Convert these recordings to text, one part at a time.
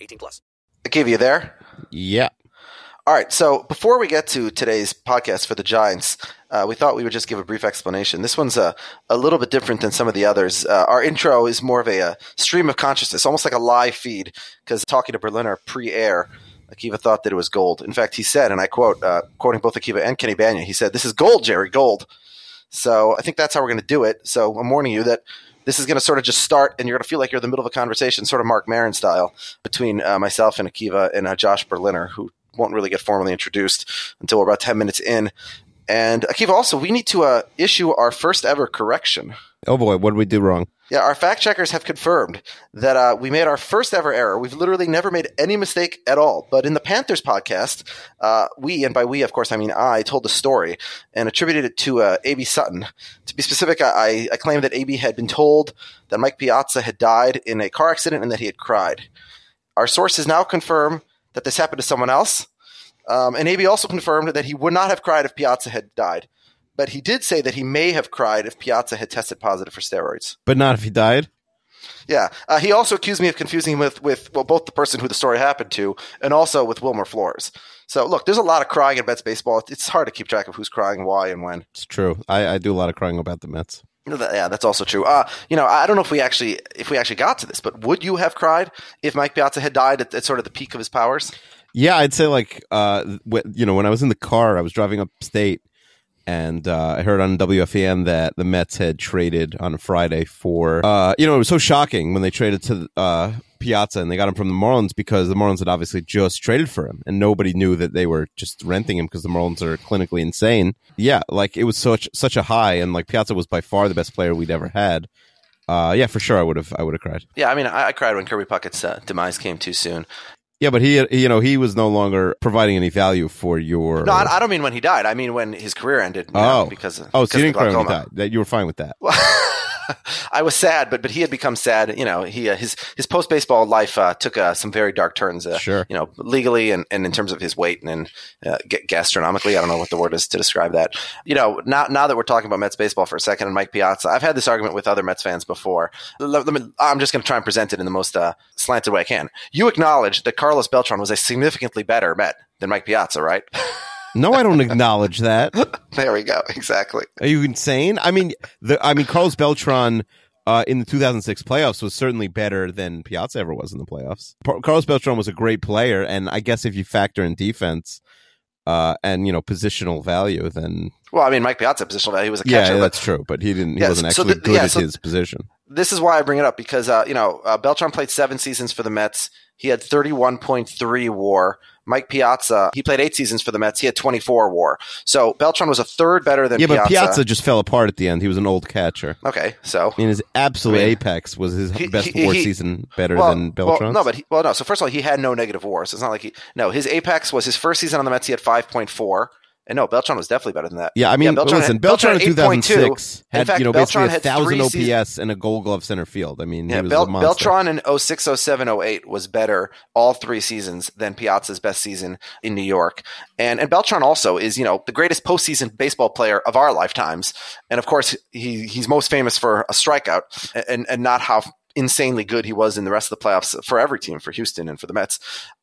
18 plus. Give you there? Yeah. All right. So before we get to today's podcast for the Giants, uh, we thought we would just give a brief explanation. This one's a, a little bit different than some of the others. Uh, our intro is more of a, a stream of consciousness, almost like a live feed, because talking to Berliner pre-air – Akiva thought that it was gold. In fact, he said, and I quote, uh, quoting both Akiva and Kenny Bania, he said, "This is gold, Jerry, gold." So I think that's how we're going to do it. So I'm warning you that this is going to sort of just start, and you're going to feel like you're in the middle of a conversation, sort of Marc Maron style, between uh, myself and Akiva and uh, Josh Berliner, who won't really get formally introduced until we're about 10 minutes in. And Akiva, also, we need to uh, issue our first ever correction. Oh boy, what did we do wrong? Yeah, our fact checkers have confirmed that uh, we made our first ever error. We've literally never made any mistake at all. But in the Panthers podcast, uh, we, and by we, of course, I mean I, told the story and attributed it to uh, A.B. Sutton. To be specific, I, I claimed that A.B. had been told that Mike Piazza had died in a car accident and that he had cried. Our sources now confirm that this happened to someone else. Um, and A.B. also confirmed that he would not have cried if Piazza had died but he did say that he may have cried if Piazza had tested positive for steroids. But not if he died? Yeah. Uh, he also accused me of confusing him with, with, well, both the person who the story happened to and also with Wilmer Flores. So, look, there's a lot of crying in Mets baseball. It's hard to keep track of who's crying, why, and when. It's true. I, I do a lot of crying about the Mets. Yeah, that's also true. Uh, you know, I don't know if we actually if we actually got to this, but would you have cried if Mike Piazza had died at, at sort of the peak of his powers? Yeah, I'd say like uh, you know, when I was in the car, I was driving upstate and uh, I heard on WFAN that the Mets had traded on Friday for, uh, you know, it was so shocking when they traded to uh, Piazza and they got him from the Marlins because the Marlins had obviously just traded for him and nobody knew that they were just renting him because the Marlins are clinically insane. Yeah, like it was such such a high, and like Piazza was by far the best player we'd ever had. Uh, yeah, for sure, I would have I would have cried. Yeah, I mean, I, I cried when Kirby Puckett's uh, demise came too soon. Yeah, but he, you know, he was no longer providing any value for your. No, I, I don't mean when he died. I mean when his career ended. oh, know, because oh, so you didn't cry when he died. That you were fine with that. I was sad, but but he had become sad. You know, he uh, his his post baseball life uh, took uh, some very dark turns. Uh, sure. You know, legally and, and in terms of his weight and, and uh, gastronomically, I don't know what the word is to describe that. You know, now now that we're talking about Mets baseball for a second and Mike Piazza, I've had this argument with other Mets fans before. Let, let me, I'm just going to try and present it in the most uh, slanted way I can. You acknowledge that Carlos Beltran was a significantly better Met than Mike Piazza, right? No, I don't acknowledge that. there we go. Exactly. Are you insane? I mean, the I mean, Carlos Beltran uh, in the 2006 playoffs was certainly better than Piazza ever was in the playoffs. Carlos Beltran was a great player, and I guess if you factor in defense uh, and you know positional value, then well, I mean, Mike Piazza positional value he was a catcher. Yeah, that's true, but he didn't. He yeah, wasn't actually so the, good yeah, at so his position. This is why I bring it up because uh, you know uh, Beltran played seven seasons for the Mets. He had 31.3 WAR. Mike Piazza, he played eight seasons for the Mets. He had 24 WAR. So Beltran was a third better than yeah, Piazza. but Piazza just fell apart at the end. He was an old catcher. Okay, so I mean, his absolute I mean, apex was his he, best he, WAR he, season better well, than Beltran. Well, no, but well, no. So first of all, he had no negative WAR. So it's not like he. No, his apex was his first season on the Mets. He had 5.4. And no, Beltran was definitely better than that. Yeah, I mean, yeah, Beltran listen, had, Beltran, Beltran in 2006 had, in fact, you know, Beltran basically a thousand OPS seasons. and a Gold Glove center field. I mean, yeah, Bel- Beltran in 06, 07, 08 was better all three seasons than Piazza's best season in New York. And and Beltran also is, you know, the greatest postseason baseball player of our lifetimes. And of course, he he's most famous for a strikeout and and not how insanely good he was in the rest of the playoffs for every team, for Houston and for the Mets.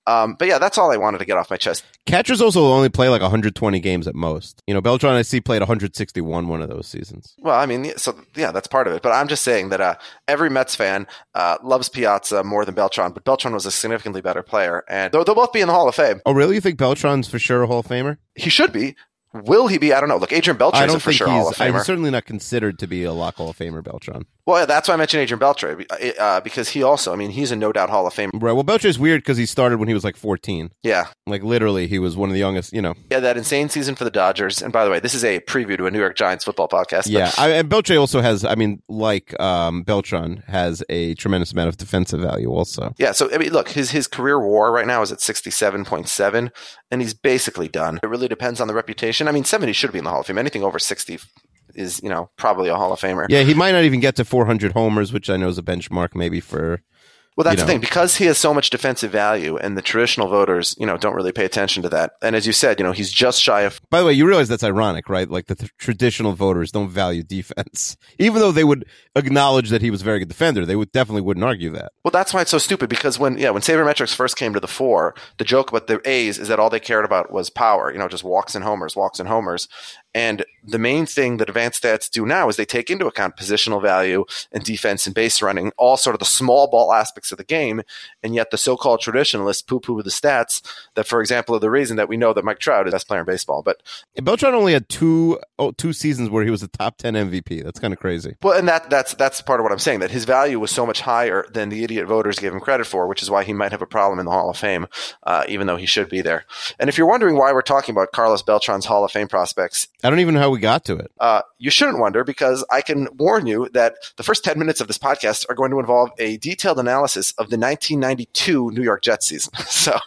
Um, but yeah, that's all I wanted to get off my chest. Catchers also only play like 120 games at most. You know, Beltran I see played 161 one of those seasons. Well, I mean, so yeah, that's part of it. But I'm just saying that uh, every Mets fan uh, loves Piazza more than Beltran, but Beltran was a significantly better player, and they'll, they'll both be in the Hall of Fame. Oh, really? You think Beltran's for sure a Hall of Famer? He should be. Will he be? I don't know. Look, Adrian Beltre I is don't for sure. Hall of Famer. He's certainly not considered to be a lock Hall of Famer, Beltran. Well, that's why I mentioned Adrian Beltre uh, because he also, I mean, he's a no doubt Hall of Fame. Right. Well, Beltre's weird because he started when he was like 14. Yeah, Like literally, he was one of the youngest. You know. yeah, that insane season for the Dodgers. And by the way, this is a preview to a New York Giants football podcast. but- Yeah, I, and Beltre also has. I mean, like um, Beltran has a tremendous amount of defensive value. Also, Yeah, so I mean, look, his his career WAR right now is at sixty seven point seven, and he's basically done. It really depends on the reputation. I mean, seventy should be in the Hall of Fame. Anything over sixty is, you know, probably a Hall of Famer. yeah, he might not even get to 400 homers, which I know is a benchmark maybe for. Well, that's you the thing because he has so much defensive value, and the traditional voters, you know, don't really pay attention to that. And as you said, you know, he's just shy of. By the way, you realize that's ironic, right? Like the th- traditional voters don't value defense, even though they would acknowledge that he was a very good defender. They would definitely wouldn't argue that. Well, that's why it's so stupid because when yeah, when sabermetrics first came to the fore, the joke about the A's is that all they cared about was power. You know, just walks and homers, walks and homers. And the main thing that advanced stats do now is they take into account positional value and defense and base running, all sort of the small ball aspects of the game. And yet the so-called traditionalists poo-poo the stats that, for example, are the reason that we know that Mike Trout is the best player in baseball. But And Beltran only had two oh, two seasons where he was a top 10 MVP. That's kind of crazy. Well, and that that's that's part of what I'm saying. That his value was so much higher than the idiot voters gave him credit for, which is why he might have a problem in the Hall of Fame, uh, even though he should be there. And if you're wondering why we're talking about Carlos Beltran's Hall of Fame prospects, I don't even know how we got to it. uh, you shouldn't wonder because I can warn you that the first 10 minutes of this podcast are going to involve a detailed analysis of the 1992 New York Jets season. So.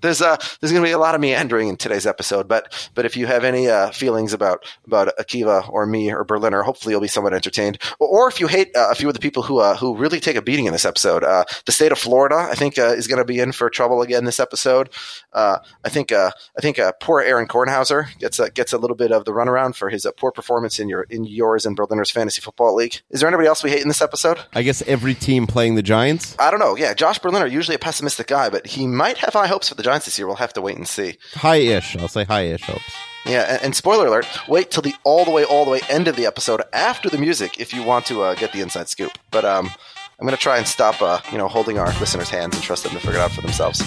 There's uh there's going to be a lot of meandering in today's episode, but but if you have any uh, feelings about about Akiva or me or Berliner, hopefully you'll be somewhat entertained. Or, or if you hate uh, a few of the people who uh, who really take a beating in this episode, uh, the state of Florida, I think, uh, is going to be in for trouble again this episode. Uh, I think uh, I think uh, poor Aaron Kornhauser gets a, gets a little bit of the runaround for his uh, poor performance in your in yours and Berliner's fantasy football league. Is there anybody else we hate in this episode? I guess every team playing the Giants. I don't know. Yeah, Josh Berliner usually a pessimistic guy, but he might have high hopes for the Giants this year. We'll have to wait and see. High-ish. I'll say high-ish hopes. Yeah, and, and spoiler alert: wait till the all the way, all the way end of the episode after the music if you want to uh, get the inside scoop. But um, I'm going to try and stop, uh, you know, holding our listeners' hands and trust them to figure it out for themselves.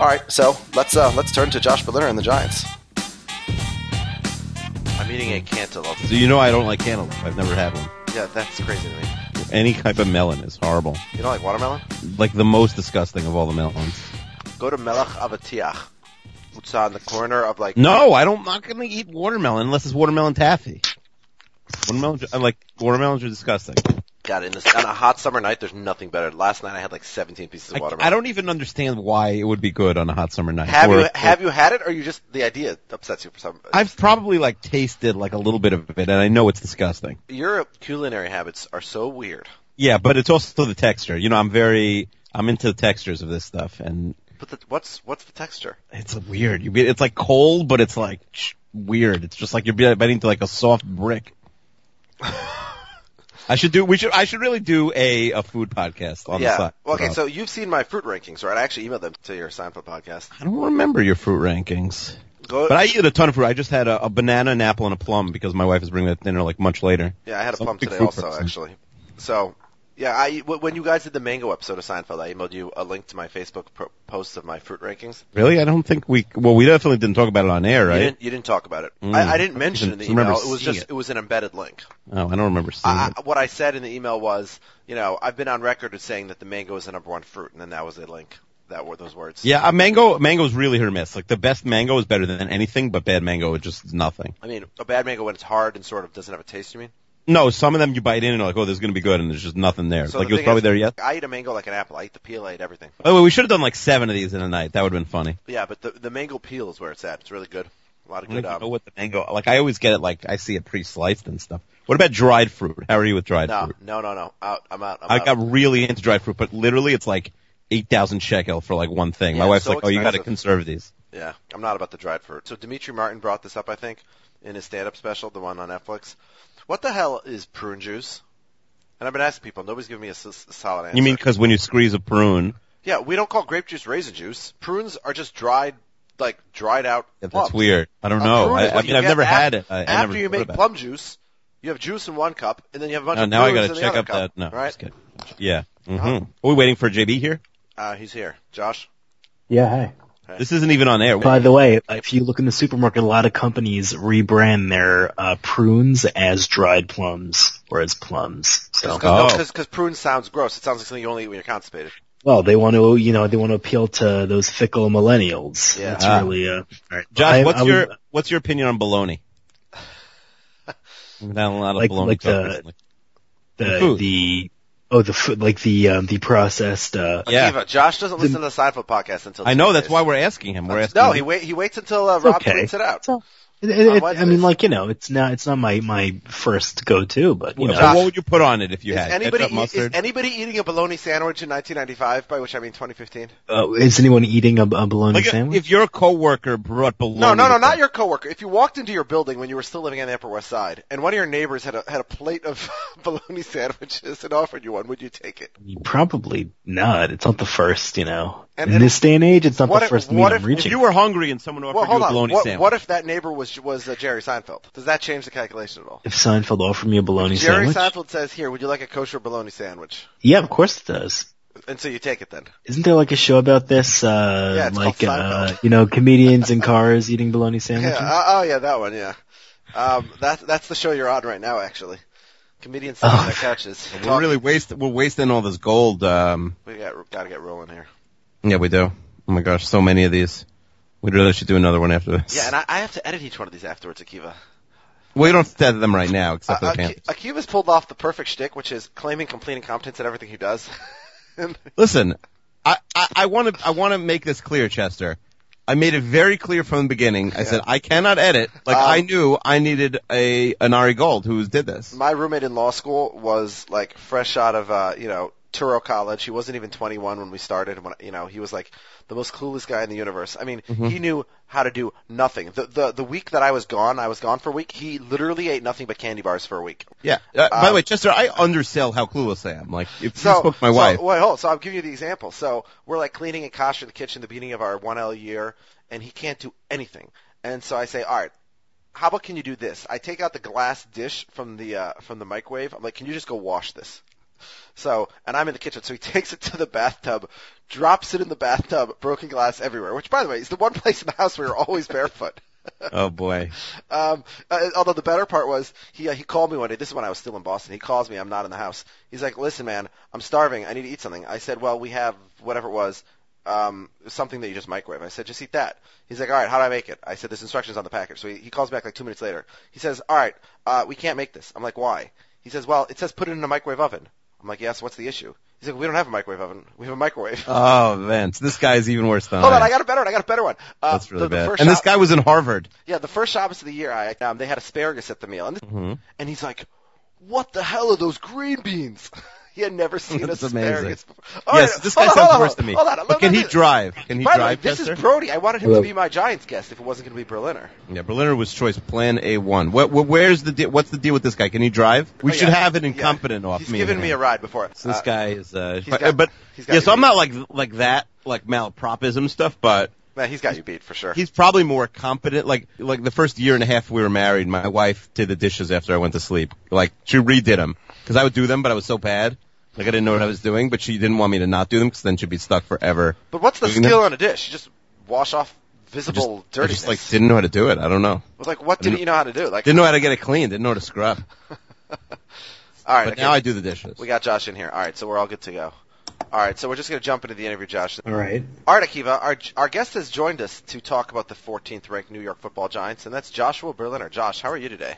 All right, so let's uh, let's turn to Josh Berliner and the Giants. I'm eating a cantaloupe. So you know I don't like cantaloupe. I've never had one. Yeah, that's crazy to me. Any type of melon is horrible. You don't like watermelon? Like the most disgusting of all the melons. Go to Melech Avatiach. It's on the corner of like. No, I don't. I'm not gonna eat watermelon unless it's watermelon taffy. Watermelon, I like watermelons are disgusting. God, in this, on a hot summer night, there's nothing better. Last night I had like 17 pieces of watermelon. I don't even understand why it would be good on a hot summer night. Have Or- you have you had it, or you just the idea upsets you for some? I've probably like tasted like a little bit of it, and I know it's disgusting. Your culinary habits are so weird. Yeah, but it's also the texture. You know, I'm very, I'm into the textures of this stuff, and But the, what's what's the texture? it's weird. You it's like cold, but it's like weird. It's just like you're biting into like a soft brick. I should do. We should. I should really do a a food podcast on the yeah. side. Well, okay, so you've seen my fruit rankings, right? I actually emailed them to your Seinfeld podcast. I don't remember your fruit rankings, Go. but I eat a ton of fruit. I just had a, a banana, an apple, and a plum because my wife is bringing that dinner like much later. yeah, I had a So plum today also, person. actually. So. Yeah, I when you guys did the mango episode of Seinfeld, I emailed you a link to my Facebook pro- post of my fruit rankings. Really, I don't think we. Well, we definitely didn't talk about it on air, You right? didn't, you didn't talk about it. Mm. I, I didn't mention it in the email. It was just it. it was an embedded link. Oh, I don't remember seeing I, it. What I said in the email was, you know, I've been on record as saying that the mango is the number one fruit, and then that was a link. That were those words. Yeah, a mango. Mango's really hit or miss. Like the best mango is better than anything, but bad mango is just nothing. I mean, a bad mango when it's hard and sort of doesn't have a taste. You mean? No, some of them you bite in and you're like, oh, this is gonna be good, and there's just nothing there. So like the it was probably is, there yet. I eat a mango like an apple. I eat the peel. I eat everything. Oh, we should have done like seven of these in a night. That would have been funny. Yeah, but the the mango peel is where it's at. It's really good. A lot of I don't good. even know Um, what the mango. Like I always get it. Like I see it pre-sliced and stuff. What about dried fruit? How are you with dried no, fruit? no, no, no. Out. I'm out. I'm I out. got really into dried fruit, but literally it's like eight thousand shekel for like one thing. My wife's so like, oh, you got to conserve these. Yeah, I'm not about the dried fruit. So Demetri Martin brought this up, I think, in his stand-up special, the one on Netflix. What the hell is prune juice? And I've been asking people. Nobody's giving me a, s- s- solid answer. You mean because when you squeeze a prune, Yeah, we don't call grape juice raisin juice. Prunes are just dried, like dried out. Yeah, that's plums. weird. I don't A know. I, I mean, I've never af- had it. I, I after never you make about it. plum juice, you have juice in one cup, and then you have a bunch Uh, of now I gotta check up cup. that. No, right? just kidding. Yeah. hmm Are we waiting for JB here? Uh, he's here. Josh. Yeah, hi. This isn't even on air. By the way, if you look in the supermarket, a lot of companies rebrand their uh, prunes as dried plums or as plums. So, Because Oh. prunes sounds gross. It sounds like something you only eat when you're constipated. well, they want to, you know, they want to appeal to those fickle millennials. Yeah. That's Ah. really, uh, alright. Josh, I- what's I was- your what's your opinion on bologna? We've had a lot of Like- bologna like talk the- recently. the food. the oh the food like the um, the processed uh Yeah. Akiva, Josh doesn't listen to the Seinfeld podcast until. I know. Tuesdays. That's why we're asking him. We're asking. No, him. he wait. He waits until uh, Rob okay. tweets it out. So, it, it, it, I mean, like you know, it's not it's not my my first go to, but you Well, know, so what would you put on it if you Is had anybody ketchup, eat- is anybody eating a bologna sandwich in 1995? By which I mean 2015. uh, is anyone eating a, a bologna like sandwich? if your coworker brought bologna. No, no, no, not your coworker. If you walked into your building when you were still living on the Upper West Side, and one of your neighbors had a had a plate of bologna sandwiches and offered you one, would you take it? Probably not. It's not the first, you know. And- in and this day and age, it's not what the if- first meat what I'm if- if reaching. If you were hungry and someone offered Well, you a bologna What, sandwich, what if that neighbor was was uh, Jerry Seinfeld? Does that change the calculation at all? if Seinfeld offered me a bologna Jerry sandwich, Jerry Seinfeld says, "Here, would you like a kosher bologna sandwich?" yeah, of course it does. And so you take it then. Isn't there like a show about this? Uh, Yeah, it's like uh, Seinfeld. you know, comedians in cars eating bologna Yeah. sandwiches. Uh, oh, yeah, that one. Yeah. Um, that's that's the show you're on right now, actually. Comedians sitting on Oh. their couches. we're really waste we're wasting all this gold. Um, We got got to get rolling here. Yeah, we do. Oh my gosh, so many of these. We really should do another one after this. Yeah, and I, I have to edit each one of these afterwards, Akiva. we don't edit them right now, except for Uh, the Aki- panties. Akiva's pulled off the perfect shtick, which is claiming complete incompetence at everything he does. Listen, I I want to I want to make this clear, Chester. I made it very clear from the beginning. I said I cannot edit. Like Um, I knew I needed a an Ari Gold who did this. my roommate in law school was like fresh out of uh, you know Touro College. He wasn't even 21 when we started. When you know he was like the most clueless guy in the universe. I mean, Mm-hmm. he knew how to do nothing. The the the week that I was gone, I was gone for a week. He literally ate nothing but candy bars for a week. Yeah. Uh, by Um, the way, Chester, I undersell how clueless I am. Like if So, you spoke my so, wife, Wait, hold. So I'll give you the example. So we're like cleaning and kosher the kitchen the beginning of our 1L year, and he can't do anything. And so I say, all right, how about can you do this? I take out the glass dish from the uh, from the microwave. I'm like, can you just go wash this? So, and I'm in the kitchen, so he takes it to the bathtub, drops it in the bathtub, broken glass everywhere. Which, by the way, is the one place in the house where you're always barefoot. oh boy, Um, uh, although the better part was he uh, he called me one day. This is when I was still in Boston. He calls me. I'm not in the house. He's like, "Listen, man, I'm starving. I need to eat something." I said, "Well, we have whatever it was, um, something that you just microwave." I said, "Just eat that." He's like, "All right, how do I make it?" I said, "There's instructions on the package." So he, he calls back like two minutes later. He says, "All right, uh, we can't make this." I'm like, "Why?" He says, "Well, it says put it in a microwave oven." I'm like, "Yes. What's the issue?" He's like, "We don't have a microwave oven. We have a microwave." oh Vince, this guy's even worse than Hold I. on. I got a better one. I got a better one. Uh, That's really the, the bad. first And this guy was in Harvard. yeah, the first Shabbos of the year, I um, they had asparagus at the meal, and, Mhm. and he's like, "What the hell are those green beans?" he had never seen That's asparagus. amazing. Before. All yes, right, this hold guy on, sounds hold worse on, than me. Hold on, but let- can he me- drive? Can he By the way, this Chester? is Brody. I wanted him Hello. to be my Giants guest if it wasn't going to be Berliner. Yeah, Berliner was choice plan A1. What, what, where's the deal? What's the deal with this guy? Can he drive? We Oh, should yeah. have an Yeah. incompetent off me. He's me. given me a ride before. So this Uh, guy is, uh, he's got- but he's got yeah, you so I'm not like like that, like malapropism stuff, but man, he's got you beat for sure. he's probably more competent. Like like the first year and a half we were married, my wife did the dishes after I went to sleep. Like she redid them because I would do them, but I was so bad, like I didn't know what I was doing. But she didn't want me to not do them because then she'd be stuck forever. but what's the doing them. on a dish? You just wash off I just, visible I just like didn't know how to do it. I don't know. Well, like, what didn't you know how to do? Like, Didn't know how to get it clean. Didn't know how to scrub. all right, But okay. now I do the dishes. we got Josh in here. All right, so we're all good to go. All right, so we're just going to jump into the interview, Josh. All right. All right, Akiva, our, our guest has joined us to talk about the 14th ranked New York football Giants, and that's Joshua Berliner. Josh, how are you today?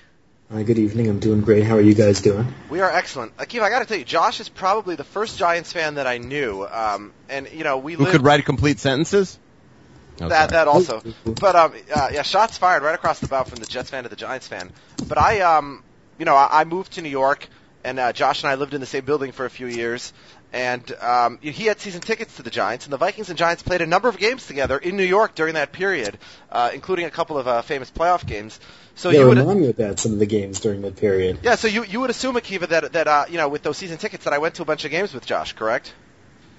Hi, good evening. I'm doing great. How are you guys doing? We are excellent. Akiva, I got to tell you, Josh is probably the first Giants fan that I knew. Um, and, you know, we Who lived could write complete sentences? Oh, that, sorry. that also. But, um, uh, yeah, shots fired right across the bow from the Jets fan to the Giants fan. But I, um, you know, I, I moved to New York, and uh, Josh and I lived in the same building for a few years. And um, he had season tickets to the Giants, and the Vikings and Giants played a number of games together in New York during that period, uh, including a couple of uh, famous playoff games. So yeah, you would, remind me about some of the games during that period. yeah, so you you would assume Akiva that that uh, you know with those season tickets that I went to a bunch of games with Josh, correct?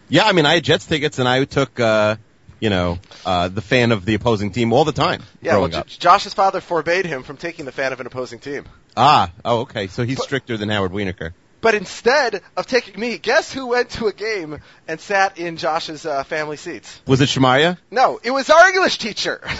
Yeah, I mean, I had Jets tickets, and I took, uh, you know, uh, the fan of the opposing team all the time Yeah, well, J- up. Josh's father forbade him from taking the fan of an opposing team. Ah, oh, okay. So he's stricter than Howard Wienerker. But instead of taking me, guess who went to a game and sat in Josh's uh, family seats? Was it Shemaya? No, it was our English teacher.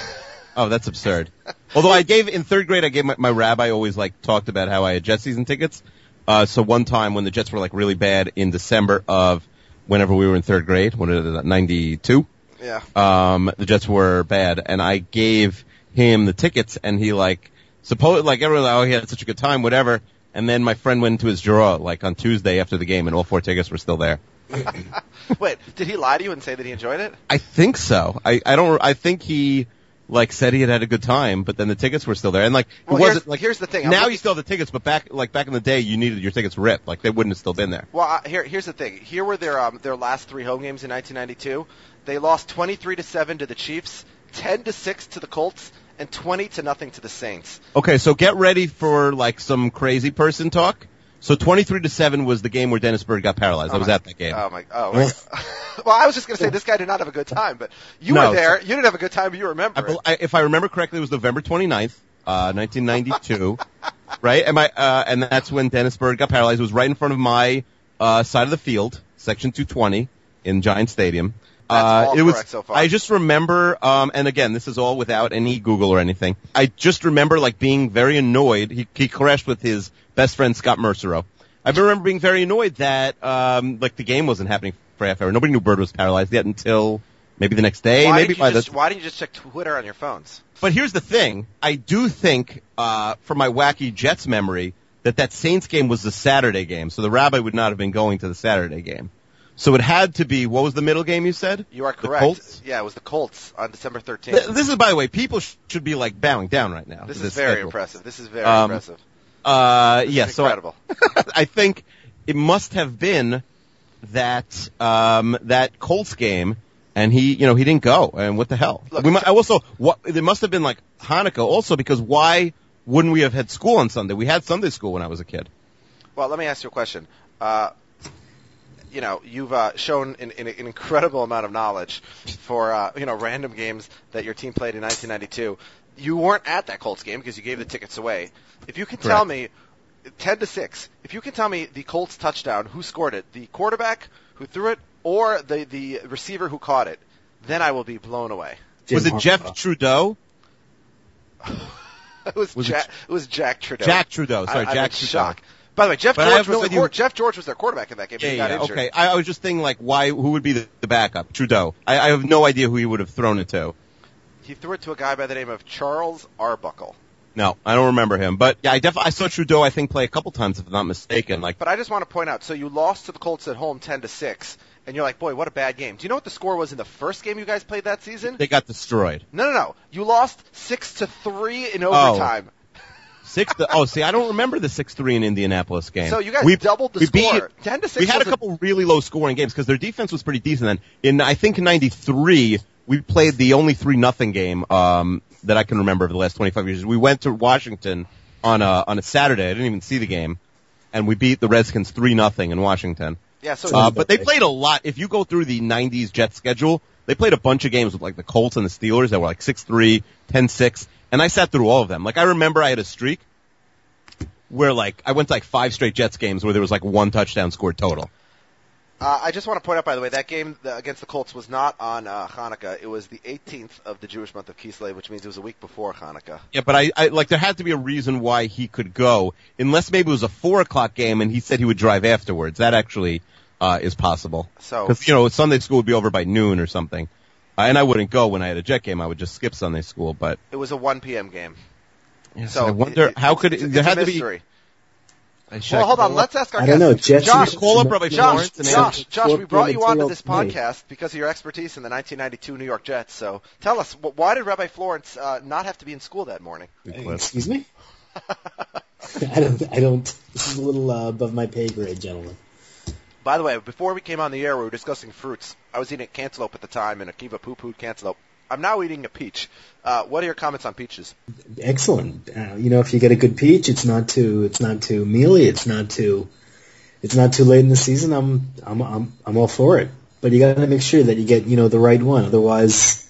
Oh, that's absurd. Although I gave in third grade, I gave my, my rabbi always like talked about how I had Jets season tickets. Uh, so one time when the Jets were like really bad in December of whenever we were in third grade, when it ninety two, yeah. um, the Jets were bad, and I gave him the tickets, and he like supposed like everyone like, oh he had such a good time, whatever. And then my friend went into his drawer like on Tuesday after the game, and all four tickets were still there. Wait, did he lie to you and say that he enjoyed it? I think so. I I don't. I think he like said he had had a good time, but then the tickets were still there, and like Well, it here's- wasn't like here's the thing, I'm Now looking- you still have the tickets, but back like back in the day, you needed your tickets ripped. Like they wouldn't have still been there. Well, uh, here here's the thing. Here were their um, their last three home games in 1992. They lost 23 to seven to the Chiefs, 10 to six to the Colts, and 20 to nothing to the Saints. Okay, so get ready for like some crazy person talk. So twenty three to seven was the game where Dennis Byrd got paralyzed. I was my- at that game. Oh my! Oh, my well, I was just gonna say this guy did not have a good time, but you No, were there. You didn't have a good time, but you remember I, it. I, if I remember correctly, it was November 29th, uh, 1992, right? And my, uh, and that's when Dennis Byrd got paralyzed. It was right in front of my, uh, side of the field, section 220 in Giant Stadium. Uh, all it was, so far. I just remember, um, and again, this is all without any Google or anything. I just remember like being very annoyed. He, he crashed with his best friend Scott Mersereau. I remember being very annoyed that, um, like the game wasn't happening for half hour. Nobody knew Byrd was paralyzed yet until maybe the next day, why maybe by just, the... why didn't you just check Twitter on your phones? but here's the thing. I do think, uh, from my wacky Jets memory, that that Saints game was the Saturday game. So the rabbi would not have been going to the Saturday game. So it had to be, what was the middle game you said? You are The correct. Colts? Yeah, it was the Colts on December 13th. Th- This is, by the way, people sh- should be like bowing down right now. This is very schedule. impressive. This is very Um, impressive. Uh, This yeah, so I- incredible. I think it must have been that um, that Colts game, and he, you know, he didn't go. And what the hell? Look, we mu- also, what there must have been like Hanukkah also because why wouldn't we have had school on Sunday? We had Sunday school when I was a kid. Well, let me ask you a question. Uh, you know, you've uh, shown an, an, an incredible amount of knowledge for uh, you know random games that your team played in 1992. You weren't at that Colts game because you gave the tickets away. If you can tell me, 10 to six, if you can tell me the Colts touchdown, who scored it, the quarterback who threw it, or the the receiver who caught it, then I will be blown away. was it Jim Jeff Trudeau? It was, Was it Jack. It, was Jack Trudeau. Jack Trudeau. Sorry, I, I'm Jack in Trudeau. shock. By the way, Jeff But George was no their idea- Jeff George was their quarterback in that game. Yeah, he got yeah, injured. okay. I, I was just thinking like why? Who would be the, the backup? Trudeau. I, I have no idea who he would have thrown it to. He threw it to a guy by the name of Charles Arbuckle. No, I don't remember him. But yeah, I definitely I saw Trudeau. I think play a couple times if I'm not mistaken. Like But I just want to point out, so you lost to the Colts at home 10 to 6, and you're like, boy, what a bad game. Do you know what the score was in the first game you guys played that season? they got destroyed. No, no, no. You lost 6 to 3 in Oh. Six. To, oh, see, I don't remember the six three in Indianapolis game. So you guys we, doubled the we score. Beat, 10 to 6 we had a couple really low scoring games because their defense was pretty decent. Then in I think in '93 we played the only three nothing game um, that I can remember of the last 25 years. We went to Washington on a on a Saturday. I didn't even see the game, and we beat the Redskins three nothing in Washington. Yeah, so Uh, but they played a lot. If you go through the 90s Jets schedule, they played a bunch of games with like the Colts and the Steelers that were like 6-3, 10-6, and I sat through all of them. Like I remember I had a streak where like I went to like five straight Jets games where there was like one touchdown scored total. uh, I just want to point out, by the way, that game against the Colts was not on uh, Hanukkah. It was the 18th of the Jewish month of Kislev, which means it was a week before Hanukkah. Yeah, but I, I like there had to be a reason why he could go, unless maybe it was a four o'clock game and he said he would drive afterwards. That actually uh, is possible. So- because you know Sunday school would be over by noon or something, and I wouldn't go when I had a Jet game. I would just skip Sunday school. But It was a 1 p.m. game. yes, So I wonder it- how could it, it's there a had to be. mystery. I should Well, hold on. Let's ask our I guest. don't know. Jets Josh, are- call up Rabbi Josh, Josh, Josh, we brought you onto material this podcast because of your expertise in the 1992 New York Jets. So tell us, why did Rabbi Florence uh, not have to be in school that morning? Excuse me? I don't. I don't. This is a little uh, above my pay grade, gentlemen. By the way, before we came on the air, we were discussing fruits. I was eating a cantaloupe at the time, and Akiva poo-pooed cantaloupe. I'm now eating a peach. Uh, what are your comments on peaches? Excellent. Uh, you know, if you get a good peach, it's not too it's not too mealy. It's not too it's not too late in the season. I'm I'm I'm I'm all for it. But you got to make sure that you get you know the right one. Otherwise,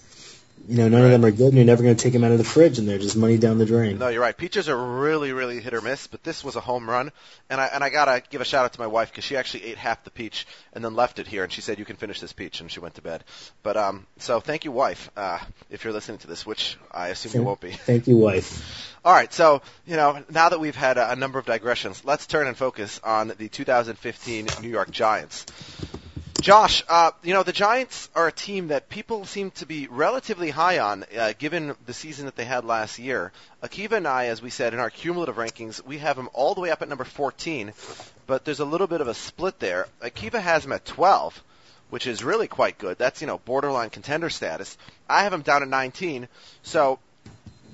you know none of them are good, and you're never going to take them out of the fridge, and they're just money down the drain. No, you're right. Peaches are really, really hit or miss, but this was a home run, and I and I gotta give a shout out to my wife because she actually ate half the peach and then left it here, and she said you can finish this peach, and she went to bed. But um, so thank you, wife, uh, if you're listening to this, which I assume you won't be. Thank you, wife. All right, so you know now that we've had a, a number of digressions, let's turn and focus on the 2015 New York Giants. Josh, uh, you know the Giants are a team that people seem to be relatively high on, uh, given the season that they had last year. Akiva and I, as we said in our cumulative rankings, we have them all the way up at number 14, but there's a little bit of a split there. Akiva has them at 12, which is really quite good. That's you know borderline contender status. I have them down at 19. So,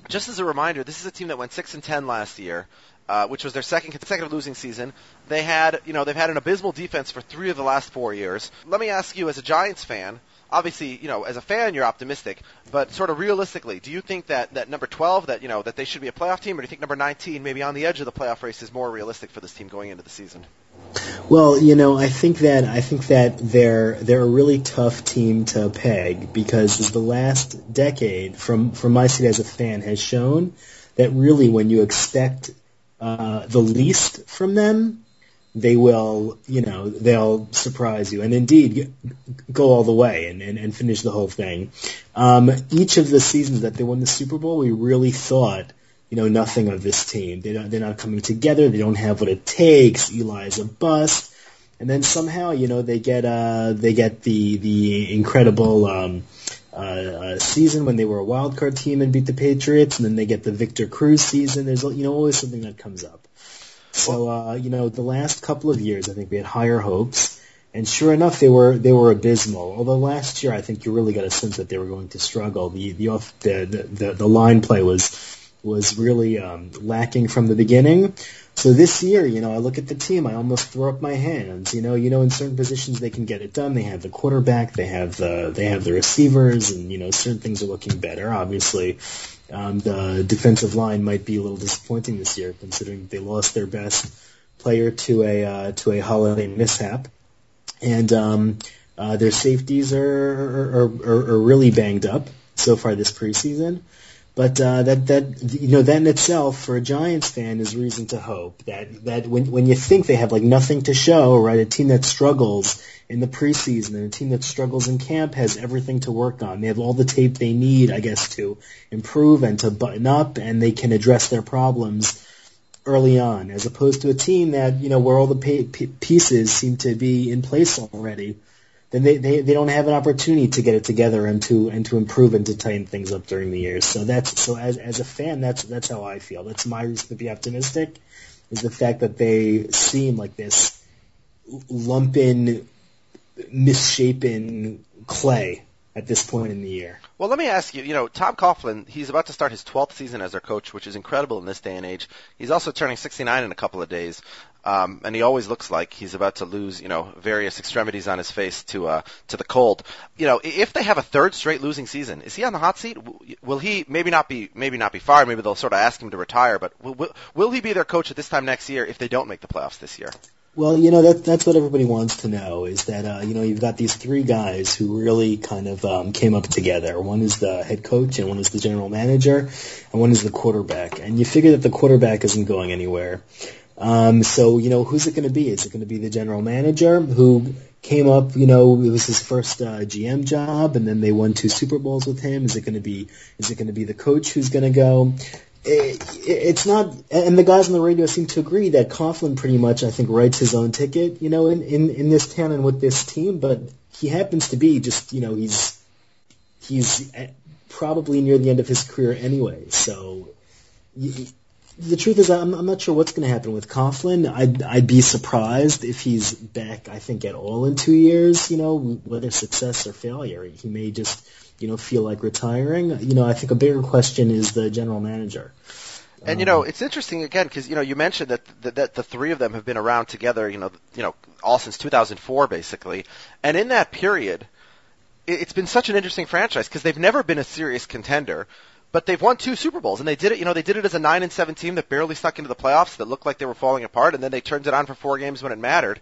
just as a reminder, this is a team that went 6 and 10 last year uh, which was their second consecutive losing season. They had, you know, they've had an abysmal defense for three of the last four years. Let me ask you, as a Giants fan, obviously, you know, as a fan, you're optimistic, but sort of realistically, do you think that, that number 12, that, you know, that they should be a playoff team, or do you think number 19, maybe on the edge of the playoff race, is more realistic for this team going into the season? Well, you know, I think that I think that they're they're a really tough team to peg because the last decade, from from my seat as a fan, has shown that really when you expect uh, the least from them, they will, you know, they'll surprise you and indeed go all the way and, and, and finish the whole thing. Um, each of the seasons that they won the Super Bowl, we really thought, you know, nothing of this team. They don't, they're not coming together. They don't have what it takes. Eli's a bust. And then somehow, you know, they get, uh, they get the, the incredible, um, uh, season when they were a wild card team and beat the Patriots, and then they get the Victor Cruz season. There's you know always something that comes up. So uh, you know the last couple of years, I think we had higher hopes, and sure enough, they were they were abysmal. Although last year, I think you really got a sense that they were going to struggle. The the off, the, the the line play was was really um, lacking from the beginning. So this year, you know, I look at the team, I almost throw up my hands. You know, you know, in certain positions they can get it done. They have the quarterback, they have the they have the receivers, and you know, certain things are looking better. Obviously, um, the defensive line might be a little disappointing this year, considering they lost their best player to a uh, to a holiday mishap, and um, uh, their safeties are are, are are really banged up so far this preseason. But uh, that that you know that in itself for a Giants fan is reason to hope that that when when you think they have like nothing to show, right? A team that struggles in the preseason and a team that struggles in camp has everything to work on. They have all the tape they need, I guess, to improve and to button up, and they can address their problems early on, as opposed to a team that you know where all the pieces seem to be in place already then they, they, they don't have an opportunity to get it together and to and to improve and to tighten things up during the years. So that's so as as a fan, that's that's how I feel. That's my reason to be optimistic, is the fact that they seem like this lumpen, misshapen clay at this point in the year. Well, let me ask you, you know, Tom Coughlin, he's about to start his 12th season as their coach, which is incredible in this day and age. He's also turning 69 in a couple of days. Um, and he always looks like he's about to lose, you know, various extremities on his face to uh, to the cold. You know, if they have a third straight losing season, is he on the hot seat? Will he maybe not be maybe not be fired? Maybe they'll sort of ask him to retire. But will, will, will he be their coach at this time next year if they don't make the playoffs this year? Well, you know that that's what everybody wants to know is that uh, you know you've got these three guys who really kind of um, came up together. One is the head coach, and one is the general manager, and one is the quarterback. And you figure that the quarterback isn't going anywhere. Um, so, you know, who's it going to be? Is it going to be the general manager who came up, you know, it was his first uh, GM job and then they won two Super Bowls with him? Is it going to be, is it going to be the coach who's going to go? It, it, it's not, and the guys on the radio seem to agree that Coughlin pretty much, I think, writes his own ticket, you know, in, in, in this town and with this team, but he happens to be just, you know, he's, he's probably near the end of his career anyway, so, the truth is, I'm, I'm not sure what's going to happen with Coughlin. I'd, I'd be surprised if he's back. I think at all in two years. You know, whether success or failure, he may just, you know, feel like retiring. You know, I think a bigger question is the general manager. And you know, um, it's interesting again because you know you mentioned that, that that the three of them have been around together, you know, you know, all since 2004 basically. And in that period, it, it's been such an interesting franchise because they've never been a serious contender, but they've won two Super Bowls and they did it. You know, they did it as a nine and seven team that barely stuck into the playoffs, that looked like they were falling apart, and then they turned it on for four games when it mattered.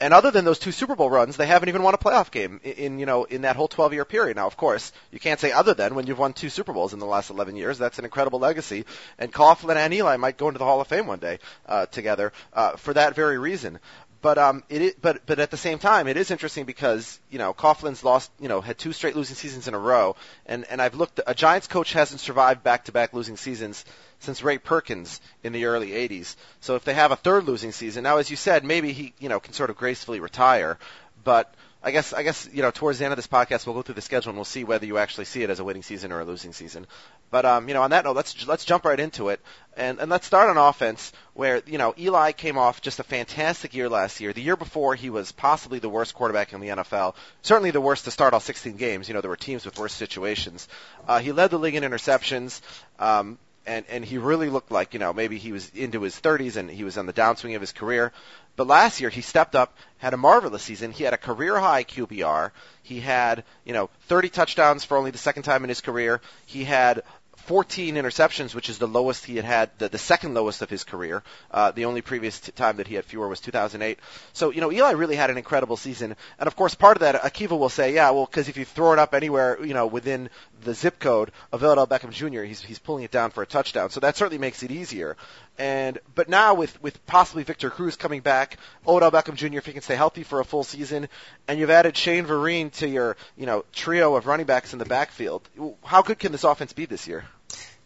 And other than those two Super Bowl runs, they haven't even won a playoff game in, in you know in that whole 12 year period. Now, of course, you can't say other than when you've won two Super Bowls in the last 11 years. That's an incredible legacy. And Coughlin and Eli might go into the Hall of Fame one day uh, together uh, for that very reason. But um, it is, but but at the same time, it is interesting because you know Coughlin's lost, you know, had two straight losing seasons in a row, and and I've looked. A Giants coach hasn't survived back-to-back losing seasons since Ray Perkins in the early 80s. So if they have a third losing season, now as you said, maybe he you know can sort of gracefully retire, but I guess I guess you know towards the end of this podcast we'll go through the schedule and we'll see whether you actually see it as a winning season or a losing season. But um, you know on that note, let's let's jump right into it and and let's start on offense where you know Eli came off just a fantastic year last year. The year before he was possibly the worst quarterback in the NFL, certainly the worst to start all 16 games. You know there were teams with worse situations. Uh, he led the league in interceptions. Um, and and he really looked like you know maybe he was into his 30s and he was on the downswing of his career. But last year he stepped up, had a marvelous season. He had a career high QBR. He had you know 30 touchdowns for only the second time in his career. He had 14 interceptions, which is the lowest he had had, the, the second lowest of his career. Uh, the only previous t- time that he had fewer was 2008. So, you know, Eli really had an incredible season. And of course, part of that, Akiva will say, yeah, well, because if you throw it up anywhere, you know, within the zip code of Odell Beckham Jr., he's, he's pulling it down for a touchdown. So that certainly makes it easier. And, but now with, with possibly Victor Cruz coming back, Odell Beckham Jr., if he can stay healthy for a full season, and you've added Shane Vereen to your, you know, trio of running backs in the backfield, how good can this offense be this year?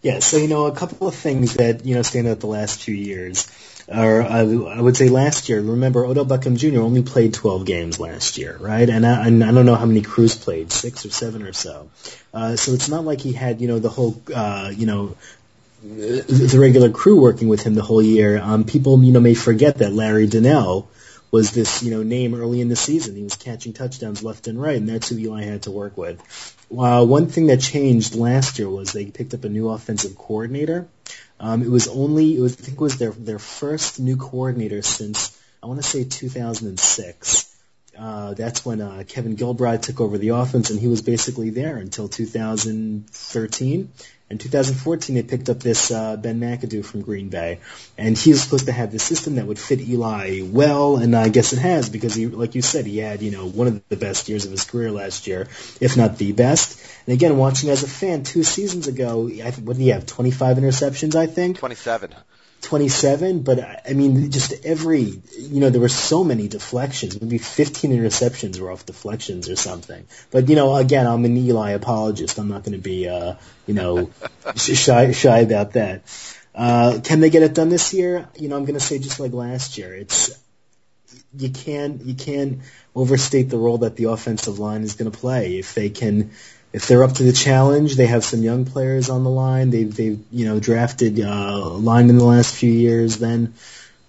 Yeah, so you know a couple of things that you know stand out the last few years, or I, I would say last year. Remember, Odell Beckham Jr. only played 12 games last year, right? And I, and I don't know how many Cruz played, six or seven or so. Uh, so it's not like he had you know the whole uh, you know the regular crew working with him the whole year. Um, people you know may forget that Larry Donnell was this you know name early in the season. He was catching touchdowns left and right, and that's who Eli had to work with. Uh, one thing that changed last year was they picked up a new offensive coordinator. Um, it was only, it was, I think it was their, their first new coordinator since, I want to say 2006. Uh, that's when uh, Kevin Gilbride took over the offense, and he was basically there until 2013. In 2014, they picked up this uh, Ben McAdoo from Green Bay, and he was supposed to have the system that would fit Eli well, and I guess it has because he, like you said, he had you know one of the best years of his career last year, if not the best. And again, watching as a fan, two seasons ago, I, what did he have? 25 interceptions, I think. 27. 27, but I mean, just every, you know, there were so many deflections. Maybe 15 interceptions were off deflections or something. But, you know, again, I'm an Eli apologist. I'm not going to be, uh, you know, shy, shy about that. Uh, can they get it done this year? You know, I'm going to say just like last year. It's, you can't, you can't overstate the role that the offensive line is going to play. If they can, if they're up to the challenge, they have some young players on the line. They've they've you know drafted uh, line in the last few years. Then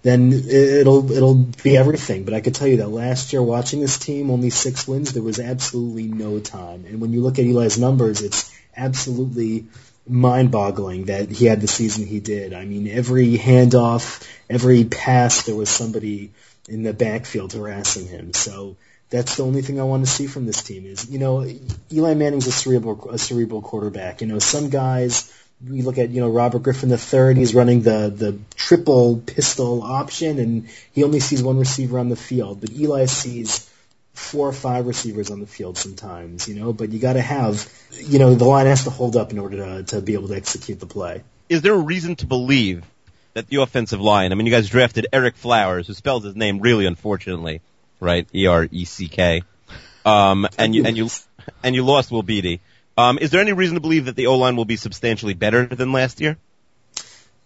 then it'll it'll be everything. But I could tell you that last year, watching this team, only six wins. There was absolutely no time. And when you look at Eli's numbers, it's absolutely mind-boggling that he had the season he did. I mean, every handoff, every pass, there was somebody in the backfield harassing him. So that's the only thing I want to see from this team is, you know, Eli Manning's a cerebral, a cerebral quarterback. You know, some guys, we look at, you know, Robert Griffin III, he's running the, the triple pistol option and he only sees one receiver on the field, but Eli sees four or five receivers on the field sometimes, you know, but you gotta have, you know, the line has to hold up in order to, to be able to execute the play. Is there a reason to believe that the offensive line, I mean, you guys drafted Ereck Flowers, who spells his name really unfortunately, right? E R E C K. Um, and you and you and you lost Will Beatty. Um, is there any reason to believe that the O line will be substantially better than last year?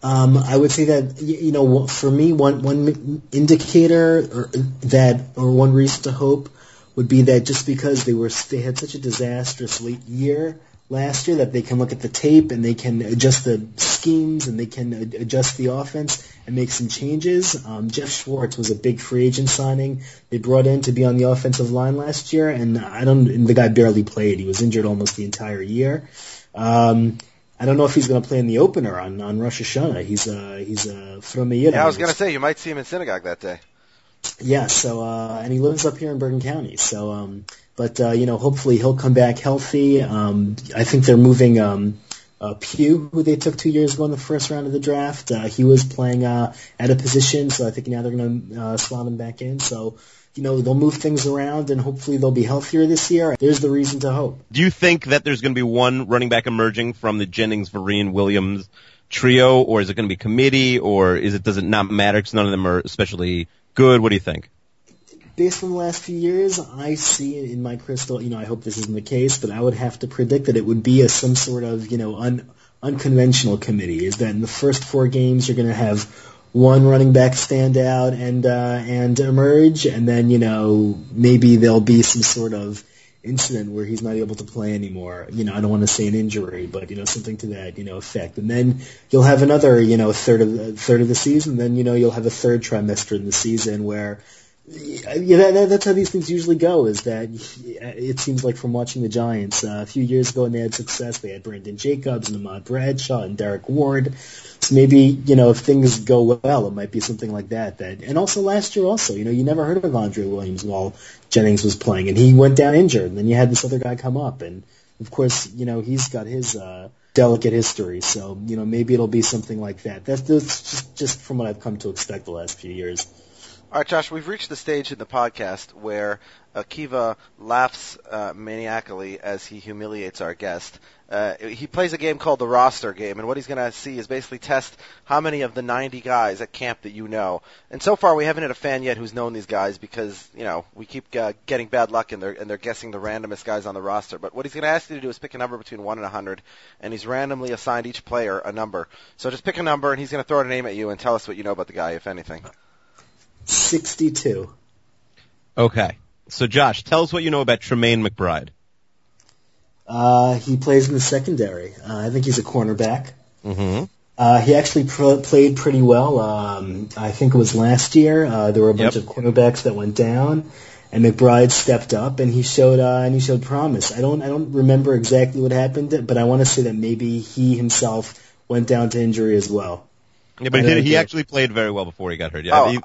Um, I would say that you know, for me, one one indicator or that or one reason to hope would be that just because they were they had such a disastrous late year last year that they can look at the tape and they can adjust the schemes and they can adjust the offense and make some changes. Um, Geoff Schwartz was a big free agent signing. They brought in to be on the offensive line last year, and I don't. And the guy barely played. He was injured almost the entire year. Um, I don't know if he's going to play in the opener on on Rosh Hashanah. He's uh he's uh from. Yeah, I was gonna say you might see him in synagogue that day. Yeah, so uh, and he lives up here in Bergen County. So, um, but uh, you know, hopefully he'll come back healthy. Um, I think they're moving um, uh, Pugh, who they took two years ago in the first round of the draft. Uh, he was playing uh, at a position, so I think now they're going to uh, slot him back in. So, you know, they'll move things around, and hopefully they'll be healthier this year. There's the reason to hope. Do you think that there's going to be one running back emerging from the Jennings, Vereen, Williams trio, or is it going to be committee, or is it does it not matter because none of them are especially good? What do you think? Based on the last few years, I see in my crystal. You know, I hope this isn't the case, but I would have to predict that it would be a some sort of you know un, unconventional committee. Is that in the first four games you're going to have one running back stand out and uh, and emerge, and then you know maybe there'll be some sort of incident where he's not able to play anymore. You know, I don't want to say an injury, but you know something to that you know effect. And then you'll have another you know third of the third of the season. Then you know you'll have a third trimester in the season where yeah, that, that, that's how these things usually go. Is that it seems like from watching the Giants uh, a few years ago, and they had success. They had Brandon Jacobs and Ahmad Bradshaw and Derrick Ward. So maybe you know if things go well, it might be something like that. That and also last year, also you know you never heard of Andre Williams while Jennings was playing, and he went down injured. And then you had this other guy come up, and of course you know he's got his. uh delicate history. So, you know, maybe it'll be something like that. That's, that's just, just from what I've come to expect the last few years. All right, Josh, we've reached the stage in the podcast where Akiva laughs uh, maniacally as he humiliates our guest. Uh, he plays a game called the roster game, and what he's going to see is basically test how many of the 90 guys at camp that you know. And so far, we haven't had a fan yet who's known these guys because you know we keep uh, getting bad luck and they're and they're guessing the randomest guys on the roster. But what he's going to ask you to do is pick a number between one and a hundred, and he's randomly assigned each player a number. So just pick a number, and he's going to throw a name at you and tell us what you know about the guy, if anything. 62. Okay. So, Josh, tell us what you know about Trumaine McBride. Uh, he plays in the secondary. Uh, I think he's a cornerback. Mm-hmm. Uh, he actually pr- played pretty well. Um, I think it was last year. Uh, there were a bunch Yep. of cornerbacks that went down, and McBride stepped up and he showed uh, and he showed promise. I don't I don't remember exactly what happened, but I want to say that maybe he himself went down to injury as well. Yeah, but I he, don't he actually played very well before he got hurt. Yeah. Oh, He-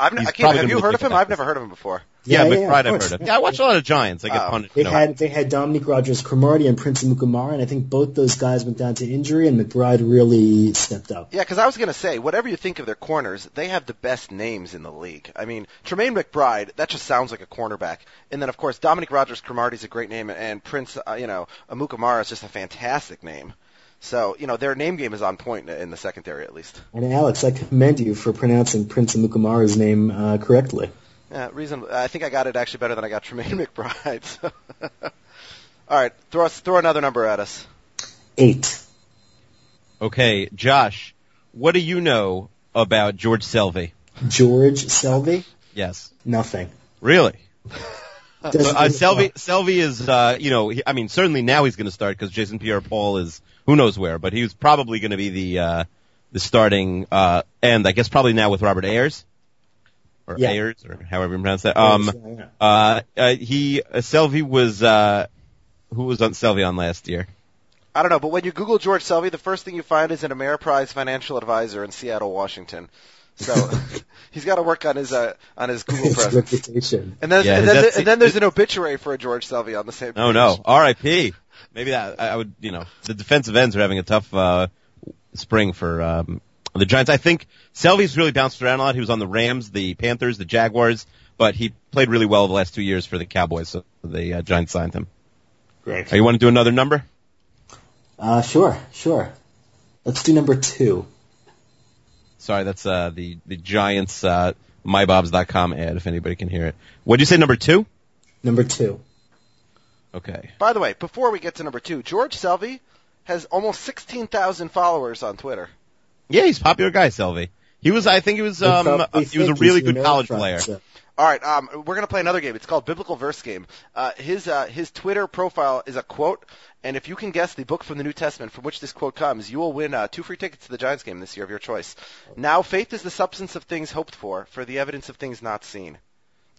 I've n- he's I can't, have you heard of him? I've never heard of him before. yeah, Yeah, yeah, McBride of I've heard of. him. Yeah, I watch a lot of Giants. I get Oh. punished. They no. had they had Dominique Rodgers Cromartie and Prince Mukamara, and I think both those guys went down to injury, and McBride really stepped up. Yeah, because I was going to say, whatever you think of their corners, they have the best names in the league. I mean, Trumaine McBride, that just sounds like a cornerback. And then, of course, Dominique Rodgers Cromartie is a great name, and Prince, uh, you know, Amukamara is just a fantastic name. So, you know, their name game is on point in in the secondary, at least. And Alex, I commend you for pronouncing Prince Mukamara's name uh, correctly. Yeah, reason I think I got it actually better than I got Trumaine McBride. So. All right, throw us throw another number at us. Eight. Okay, Josh, what do you know about George Selvie? George Selvie? Yes. Nothing. Really? Doesn't- Uh, Selvie, Selvie is, uh, you know, he, I mean, certainly now he's going to start because Jason Pierre-Paul is who knows where, but he was probably going to be the uh, the starting uh, end. I guess probably now with Robert Ayers or Yeah. Ayers or however you pronounce that. Um, uh, uh, he uh, Selvie was uh, who was on Selvie on last year? I don't know, but when you Google George Selvie, the first thing you find is an Ameriprise financial advisor in Seattle, Washington. So he's got to work on his uh, on his Google His presence. reputation. And then, Yeah, and, then and then there's an obituary for a George Selvie on the same. Oh no, R.I.P. Maybe that I I would, you know, the defensive ends are having a tough uh, spring for um, the Giants. I think Selvie's really bounced around a lot. He was on the Rams, the Panthers, the Jaguars, but he played really well the last two years for the Cowboys, so the uh, Giants signed him. Great. You want to do another number? Uh, sure, sure. Let's do number two. Sorry, that's uh, the the Giants uh, mybobs.com ad. If anybody can hear it. What did you say? Number two? Number two. Okay. By the way, before we get to number two, George Selvie has almost 16,000 followers on Twitter. Yeah, he's a popular guy, Selvie. He was, I think, he was, um, uh, he was a really good college player. so- All right, um, we're gonna play another game. It's called Biblical Verse Game. Uh, his uh, his Twitter profile is a quote, and if you can guess the book from the New Testament from which this quote comes, you will win uh, two free tickets to the Giants game this year of your choice. Now, faith is the substance of things hoped for, for the evidence of things not seen.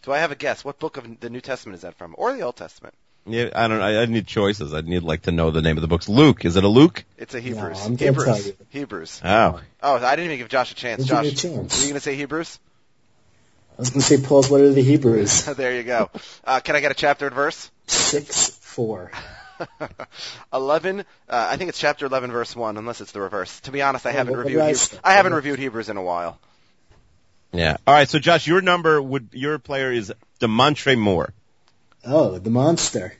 Do I have a guess? What book of the New Testament is that from, or the Old Testament? Yeah, I don't. I, I need choices. I need like to know the name of the books. Luke, is it a Luke? It's a Hebrews. I'm gonna tell Hebrews. Hebrews. Oh, Oh, I didn't even give Josh a chance. Give me Josh, a chance. were you going to say Hebrews? I was going to say Paul's letter to the Hebrews. there you go. Uh, can I get a chapter and verse? Six four. 11, uh, I think it's chapter 11, verse 1, unless it's the reverse. To be honest, I haven't what reviewed I Hebrews. I haven't reviewed Hebrews in a while. yeah. All right. So Josh, your number would your player is Damontre Moore. Oh, the monster.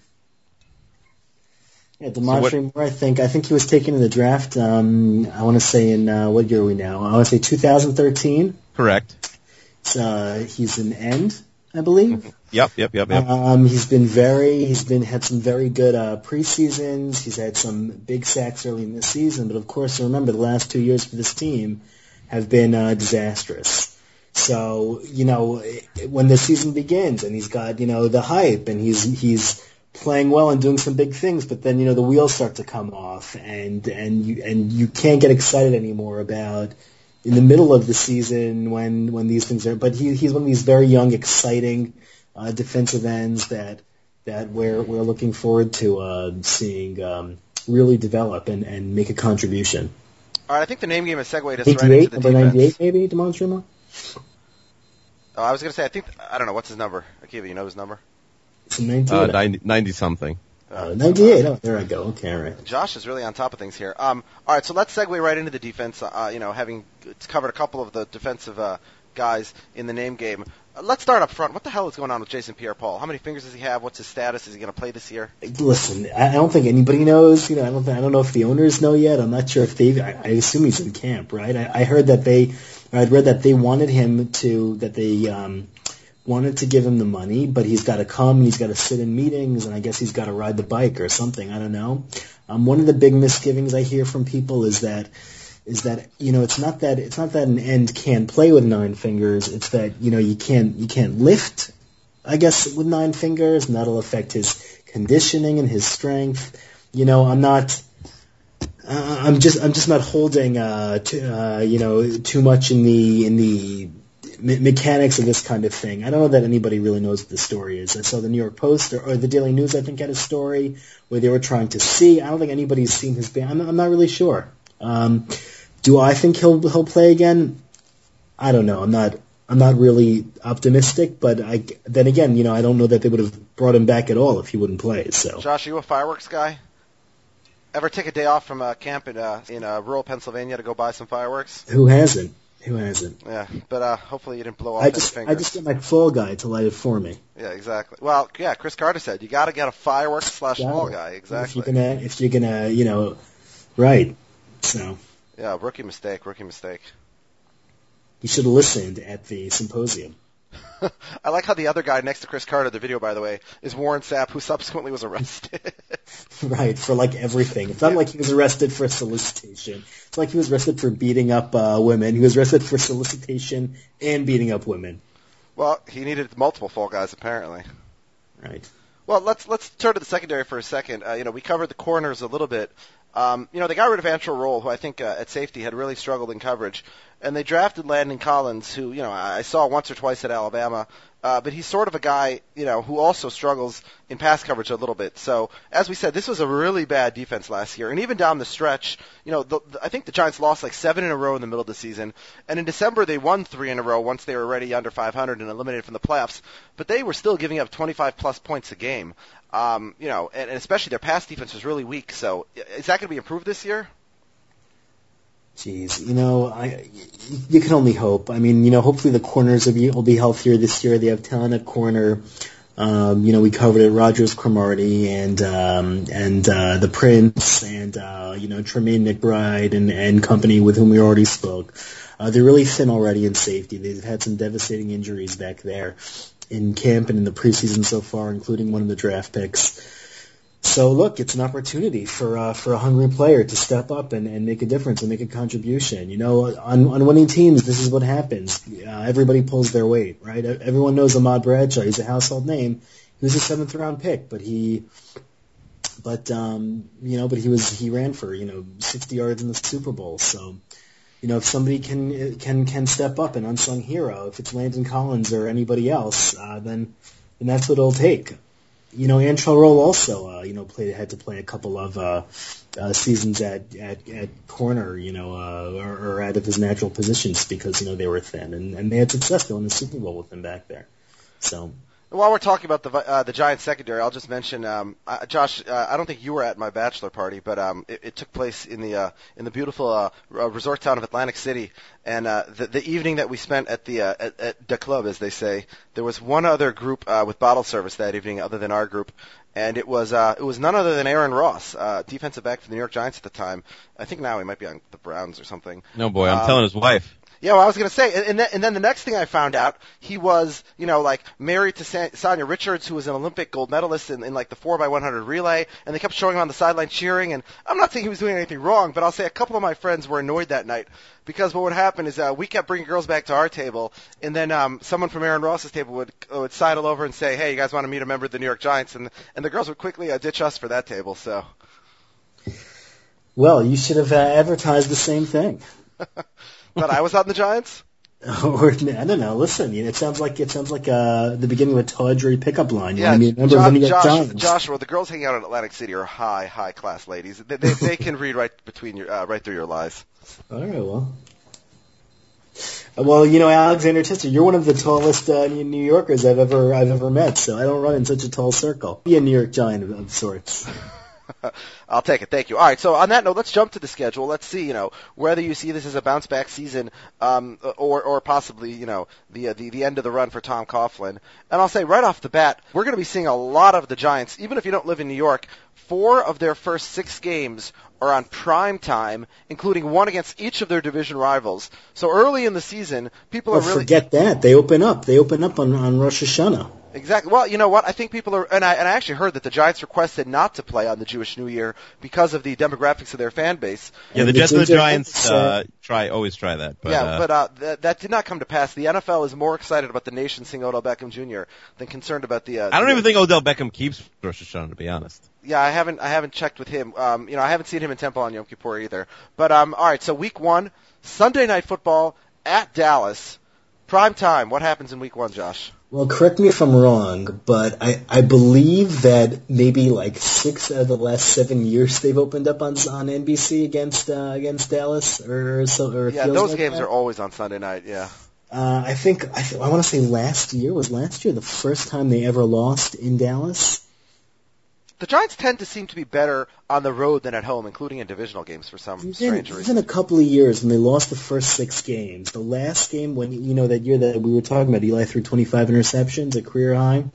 Yeah, what- Damontre Moore. I think I think he was taken in the draft. Um, I want to say in uh, what year are we now? I want to say 2013. Correct. It's, uh, he's an end, I believe. Yep. Yep. Yep. Yep. Um, he's been very, he's been had some very good uh, preseasons. He's had some big sacks early in the season, but of course, remember the last two years for this team have been uh, disastrous. So you know when the season begins and he's got you know the hype and he's he's playing well and doing some big things, but then you know the wheels start to come off and and you and you can't get excited anymore about in the middle of the season when when these things are. But he he's one of these very young, exciting uh, defensive ends that that we're we're looking forward to uh, seeing um, really develop and, and make a contribution. All right, I think the name game has segued us right into the number defense. 98, maybe Moore. Oh, I was going to say, I think, I don't know, what's his number? Akiva, you know his number? It's a 98. Uh, 90, 90 something. Uh, 98. Oh, there I go. Okay, all right. Josh is really on top of things here. Um, all right, so let's segue right into the defense. Uh, you know, having covered a couple of the defensive uh, guys in the name game. Uh, let's start up front. What the hell is going on with Jason Pierre-Paul? How many fingers does he have? What's his status? Is he going to play this year? Listen, I don't think anybody knows. You know, I don't. I don't know if the owners know yet. I'm not sure if they. I, I assume he's in camp, right? I, I heard that they. I'd read that they wanted him to. That they um, wanted to give him the money, but he's got to come. and He's got to sit in meetings, and I guess he's got to ride the bike or something. I don't know. Um, one of the big misgivings I hear from people is that is that you know it's not that it's not that an end can't play with nine fingers. It's that you know you can't you can't lift. I guess with nine fingers, and that'll affect his conditioning and his strength. You know, I'm not. Uh, I'm just I'm just not holding uh, to, uh, you know too much in the in the me- mechanics of this kind of thing. I don't know that anybody really knows what the story is. I saw the New York Post or, or the Daily News, I think, had a story where they were trying to see. I don't think anybody's seen his band. I'm, I'm not really sure. Um, do I think he'll he'll play again? I don't know. I'm not. I'm not really optimistic, but I then again, you know, I don't know that they would have brought him back at all if he wouldn't play. So Josh, are you a fireworks guy? Ever take a day off from uh, camp in uh, in uh, rural Pennsylvania to go buy some fireworks? who hasn't? Who hasn't? Yeah, but uh, hopefully you didn't blow off I just fingers. I just get my fall guy to light it for me. Yeah, exactly. Well, yeah, Chris Carter said you got to get a fireworks slash fall guy. If Exactly. you're gonna, if you're gonna, you know, right. So Yeah, rookie mistake. Rookie mistake. you should have listened at the symposium. I like how the other guy next to Chris Carter, the video by the way, is Warren Sapp, who subsequently was arrested. right for like everything. It's not like he was arrested for solicitation. It's like he was arrested for beating up uh, women. He was arrested for solicitation and beating up women. well, he needed multiple fall guys apparently. Right. Well, let's let's turn to the secondary for a second. Uh, you know, we covered the corners a little bit. Um, you know, they got rid of Antrel Rolle, who I think uh, at safety had really struggled in coverage, and they drafted Landon Collins, who you know I saw once or twice at Alabama, uh, but he's sort of a guy you know who also struggles in pass coverage a little bit. So as we said, this was a really bad defense last year, and even down the stretch, you know, the, the, I think the Giants lost like seven in a row in the middle of the season, and in December they won three in a row once they were already under 500 and eliminated from the playoffs, but they were still giving up 25 plus points a game. Um, you know, and, and especially their pass defense was really weak. So is that going to be improved this year? Jeez, you know, I you can only hope. I mean, you know, hopefully the corners will be, will be healthier this year. They have talent at corner. Um, you know, we covered it. Rodgers, Cromartie, and um, and uh, the Prince, and uh, you know, Trumaine McBride and and company with whom we already spoke. Uh, they're really thin already in safety. They've had some devastating injuries back there in camp and in the preseason so far, including one of the draft picks. So look, it's an opportunity for uh, for a hungry player to step up and, and make a difference and make a contribution. You know, on on winning teams, this is what happens. Uh, everybody pulls their weight, right? Everyone knows Ahmad Bradshaw. He's a household name. He was a seventh round pick, but he, but um, you know, but he was he ran for you know 60 yards in the Super Bowl. So, you know, if somebody can can can step up, an unsung hero, if it's Landon Collins or anybody else, uh, then then that's what it'll take. You know, Antrel Rolle also, uh, you know, played had to play a couple of uh, uh, seasons at, at at corner, you know, uh, or, or out of his natural positions because you know they were thin, and, and they had success in the Super Bowl with him back there. So While we're talking about the uh, the Giants secondary, I'll just mention, um, uh, Josh. Uh, I don't think you were at my bachelor party, but um, it, it took place in the uh, in the beautiful uh, resort town of Atlantic City. And uh, the, the evening that we spent at the uh, at, at the club, as they say, there was one other group uh, with bottle service that evening, other than our group, and it was uh, it was none other than Aaron Ross, uh, defensive back for the New York Giants at the time. I think now he might be on the Browns or something. No boy, I'm Um, telling his wife. Yeah, well, I was going to say, and, and, then, and then the next thing I found out, he was, you know, like married to Sa- Sanya Richards, who was an Olympic gold medalist in, in like the 4x100 relay, and they kept showing him on the sideline cheering. And I'm not saying he was doing anything wrong, but I'll say a couple of my friends were annoyed that night because what would happen is uh, we kept bringing girls back to our table, and then um, someone from Aaron Ross's table would would sidle over and say, "Hey, you guys want to meet a member of the New York Giants?" And and the girls would quickly uh, ditch us for that table. So. well, you should have uh, advertised the same thing. But I was on the Giants. or I don't know. Listen, you know, it sounds like it sounds like uh, the beginning of a tawdry pickup line. You Yeah, want to be a Josh, of the New York Josh, Giants. Joshua, the girls hanging out in Atlantic City are high, high class ladies. They, they, they can read right between your, uh, right through your lies. All right, well. Uh, Well, you know, Alexander Tester, you're one of the tallest uh, New Yorkers I've ever I've ever met. So I don't run in such a tall circle. Be a New York Giant of, of sorts. I'll take it. Thank you. All right. So on that note, let's jump to the schedule. Let's see, you know, whether you see this as a bounce back season, um, or or possibly, you know, the uh, the the end of the run for Tom Coughlin. And I'll say right off the bat, we're going to be seeing a lot of the Giants, even if you don't live in New York. Four of their first six games are on prime time, including one against each of their division rivals. So early in the season, people Well, are really forget that. They open up. They open up on on Rosh Hashanah. Exactly. Well, you know what? I think people are, and I, and I actually heard that the Giants requested not to play on the Jewish New Year because of the demographics of their fan base. Yeah, the And Jets and the Giants Giants, uh, try always try that. But, yeah, uh, but uh, th- that did not come to pass. The NFL is more excited about the nation seeing Odell Beckham Jr. than concerned about the. Uh, I don't the- even think Odell Beckham keeps Rosh Hashanah, to be honest. Yeah, I haven't. I haven't checked with him. Um, you know, I haven't seen him in Temple on Yom Kippur either. But um, all right. So week one, Sunday night football at Dallas, prime time. What happens in week one, Josh? Well, correct me if I'm wrong, but I, I believe that maybe like six out of the last seven years they've opened up on on NBC against uh, against Dallas or so. Or Yeah, those like games that. are always on Sunday night. Yeah. Uh, I think I, th- I want to say last year was last year the first time they ever lost in Dallas. The Giants tend to seem to be better on the road than at home, including in divisional games for some Even, strange even reason. a couple of years when they lost the first six games. The last game when you know that year that we were talking about, Eli threw 25 interceptions, a career high.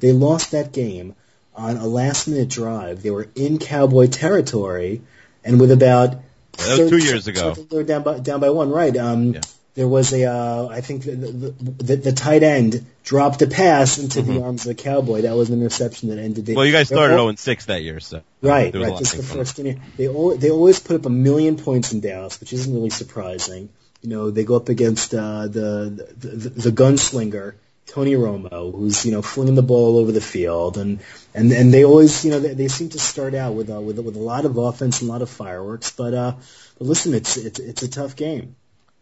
They lost that game on a last minute drive. They were in Cowboy territory, and with about Yeah, that was two years ago. They were down by down by one, right? Um, Yeah. There was a, uh, I think the, the, the, the tight end dropped a pass into the arms of the Cowboy. That was an interception that ended. the- Mm-hmm. Well, you guys started all- 0 6 that year, so Right, there was a right. lot This is the make fun of. first game. They always, they always put up a million points in Dallas, which isn't really surprising. You know, they go up against uh, the, the the the gunslinger Tony Romo, who's you know flinging the ball all over the field, and and and they always you know they, they seem to start out with uh, with with a lot of offense and a lot of fireworks. But uh, but listen, it's it's it's a tough game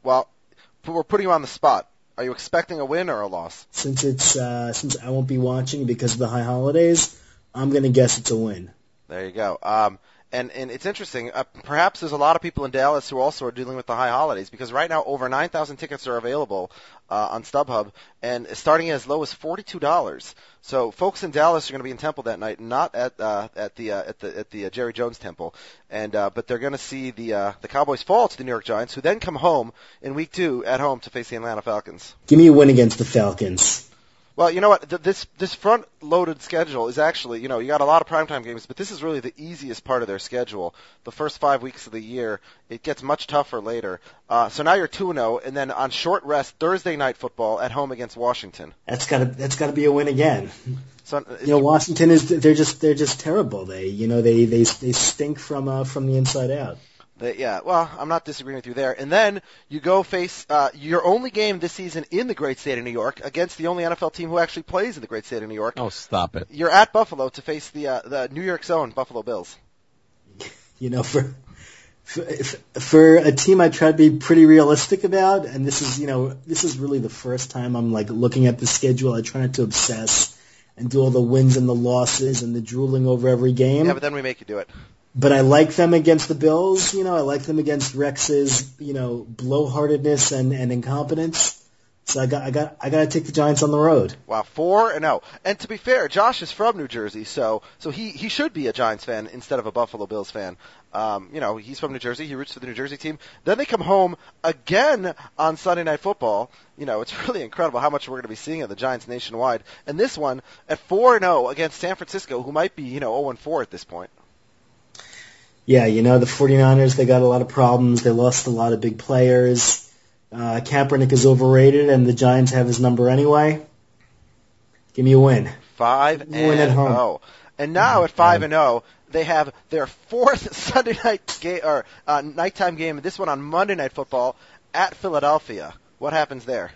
Well, we're putting you on the spot. Are you expecting a win or a loss? since it's uh, since I won't be watching because of the high holidays. I'm gonna guess it's a win. There you go. Um, and and it's interesting. Uh, perhaps there's a lot of people in Dallas who also are dealing with the high holidays because right now over 9,000 tickets are available uh, on StubHub and starting as low as $42. So folks in Dallas are going to be in Temple that night, not at uh, at the uh, at the at the uh, Jerry Jones Temple, and uh, but they're going to see the uh, the Cowboys fall to the New York Giants, who then come home in Week Two at home to face the Atlanta Falcons. Give me a win against the Falcons. Well, you know what? Th- This this front-loaded schedule is actually, you know, you got a lot of primetime games, but this is really the easiest part of their schedule. The first five weeks of the year, it gets much tougher later. Uh, so now you're two and zero, and then on short rest, Thursday night football at home against Washington. That's gotta that's gotta be a win again. So uh, You know, Washington is they're just they're just terrible. They you know they they they stink from uh, from the inside out. They, yeah, well, I'm not disagreeing with you there. And then you go face uh, your only game this season in the great state of New York against the only NFL team who actually plays in the great state of New York. Oh, stop it. You're at Buffalo to face the uh, the New York's own Buffalo Bills. You know for. For, for a team I try to be pretty realistic about, and this is, you know, this is really the first time I'm like looking at the schedule. I try not to obsess. And do all the wins and the losses and the drooling over every game. Yeah, but then we make you do it. but I like them against the Bills. You know, I like them against Rex's, you know, blowhardedness and, and incompetence. So I got, I got, I got to take the Giants on the road. Wow, four and oh. And to be fair, Josh is from New Jersey, so so he he should be a Giants fan instead of a Buffalo Bills fan. Um, you know, he's from New Jersey. He roots for the New Jersey team. Then they come home again on Sunday Night Football. You know, it's really incredible how much we're going to be seeing of the Giants nationwide. And this one at four and zero against San Francisco, who might be you know zero and four at this point. Yeah, you know, the 49ers, they got a lot of problems. They lost a lot of big players. Uh, Kaepernick is overrated, and the Giants have his number anyway. Give me a win. Five Win and at home. oh. And now at five and oh, they have their fourth Sunday night game or uh, nighttime game. This one on Monday Night Football at Philadelphia. What happens there?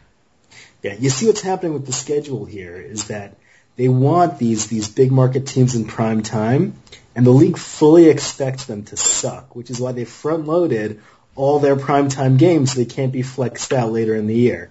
Yeah, you see what's happening with the schedule here is that they want these these big market teams in prime time, and the league fully expects them to suck, which is why they front loaded all their prime time games so they can't be flexed out later in the year.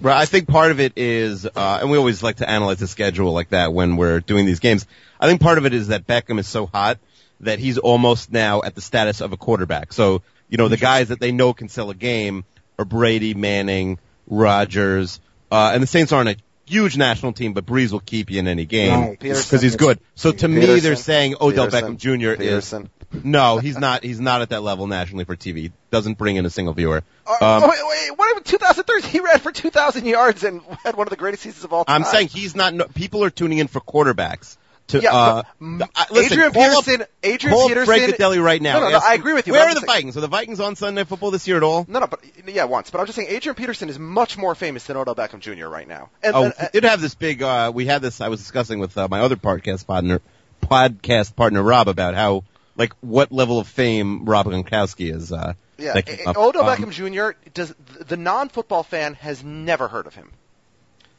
Right. I think part of it is, uh, and we always like to analyze the schedule like that when we're doing these games. I think part of it is that Beckham is so hot that he's almost now at the status of a quarterback. So, you know, the guys that they know can sell a game are Brady, Manning, Rodgers, uh, and the Saints aren't a huge national team, but Brees will keep you in any game because Peterson. he's good. So to me, they're saying Odell Peterson. Beckham Jr. is Peterson. No, he's not. He's not at that level nationally for TV. Doesn't bring in a single viewer. Uh, Um, oh, wait, wait, what about 2003? He ran for 2,000 yards and had one of the greatest seasons of all time. I'm saying he's not. No, people are tuning in for quarterbacks. To, Yeah, uh, listen, Adrian call up- Peterson- Adrian call Peterson- Frank right now. No, no, no, I agree with you, Where are the saying- Vikings? Are the Vikings on Sunday Football this year at all? No, no, but yeah, once. But I'm just saying, Adrian Peterson is much more famous than Odell Beckham Jr. right now. And, Oh, and- we did have this big. Uh, we had this. I was discussing with uh, my other podcast partner, podcast partner Rob, about how like what level of fame Rob Gronkowski is. Uh, yeah, that came A- up. Odell Um, Beckham Jr. does the non-football fan has never heard of him.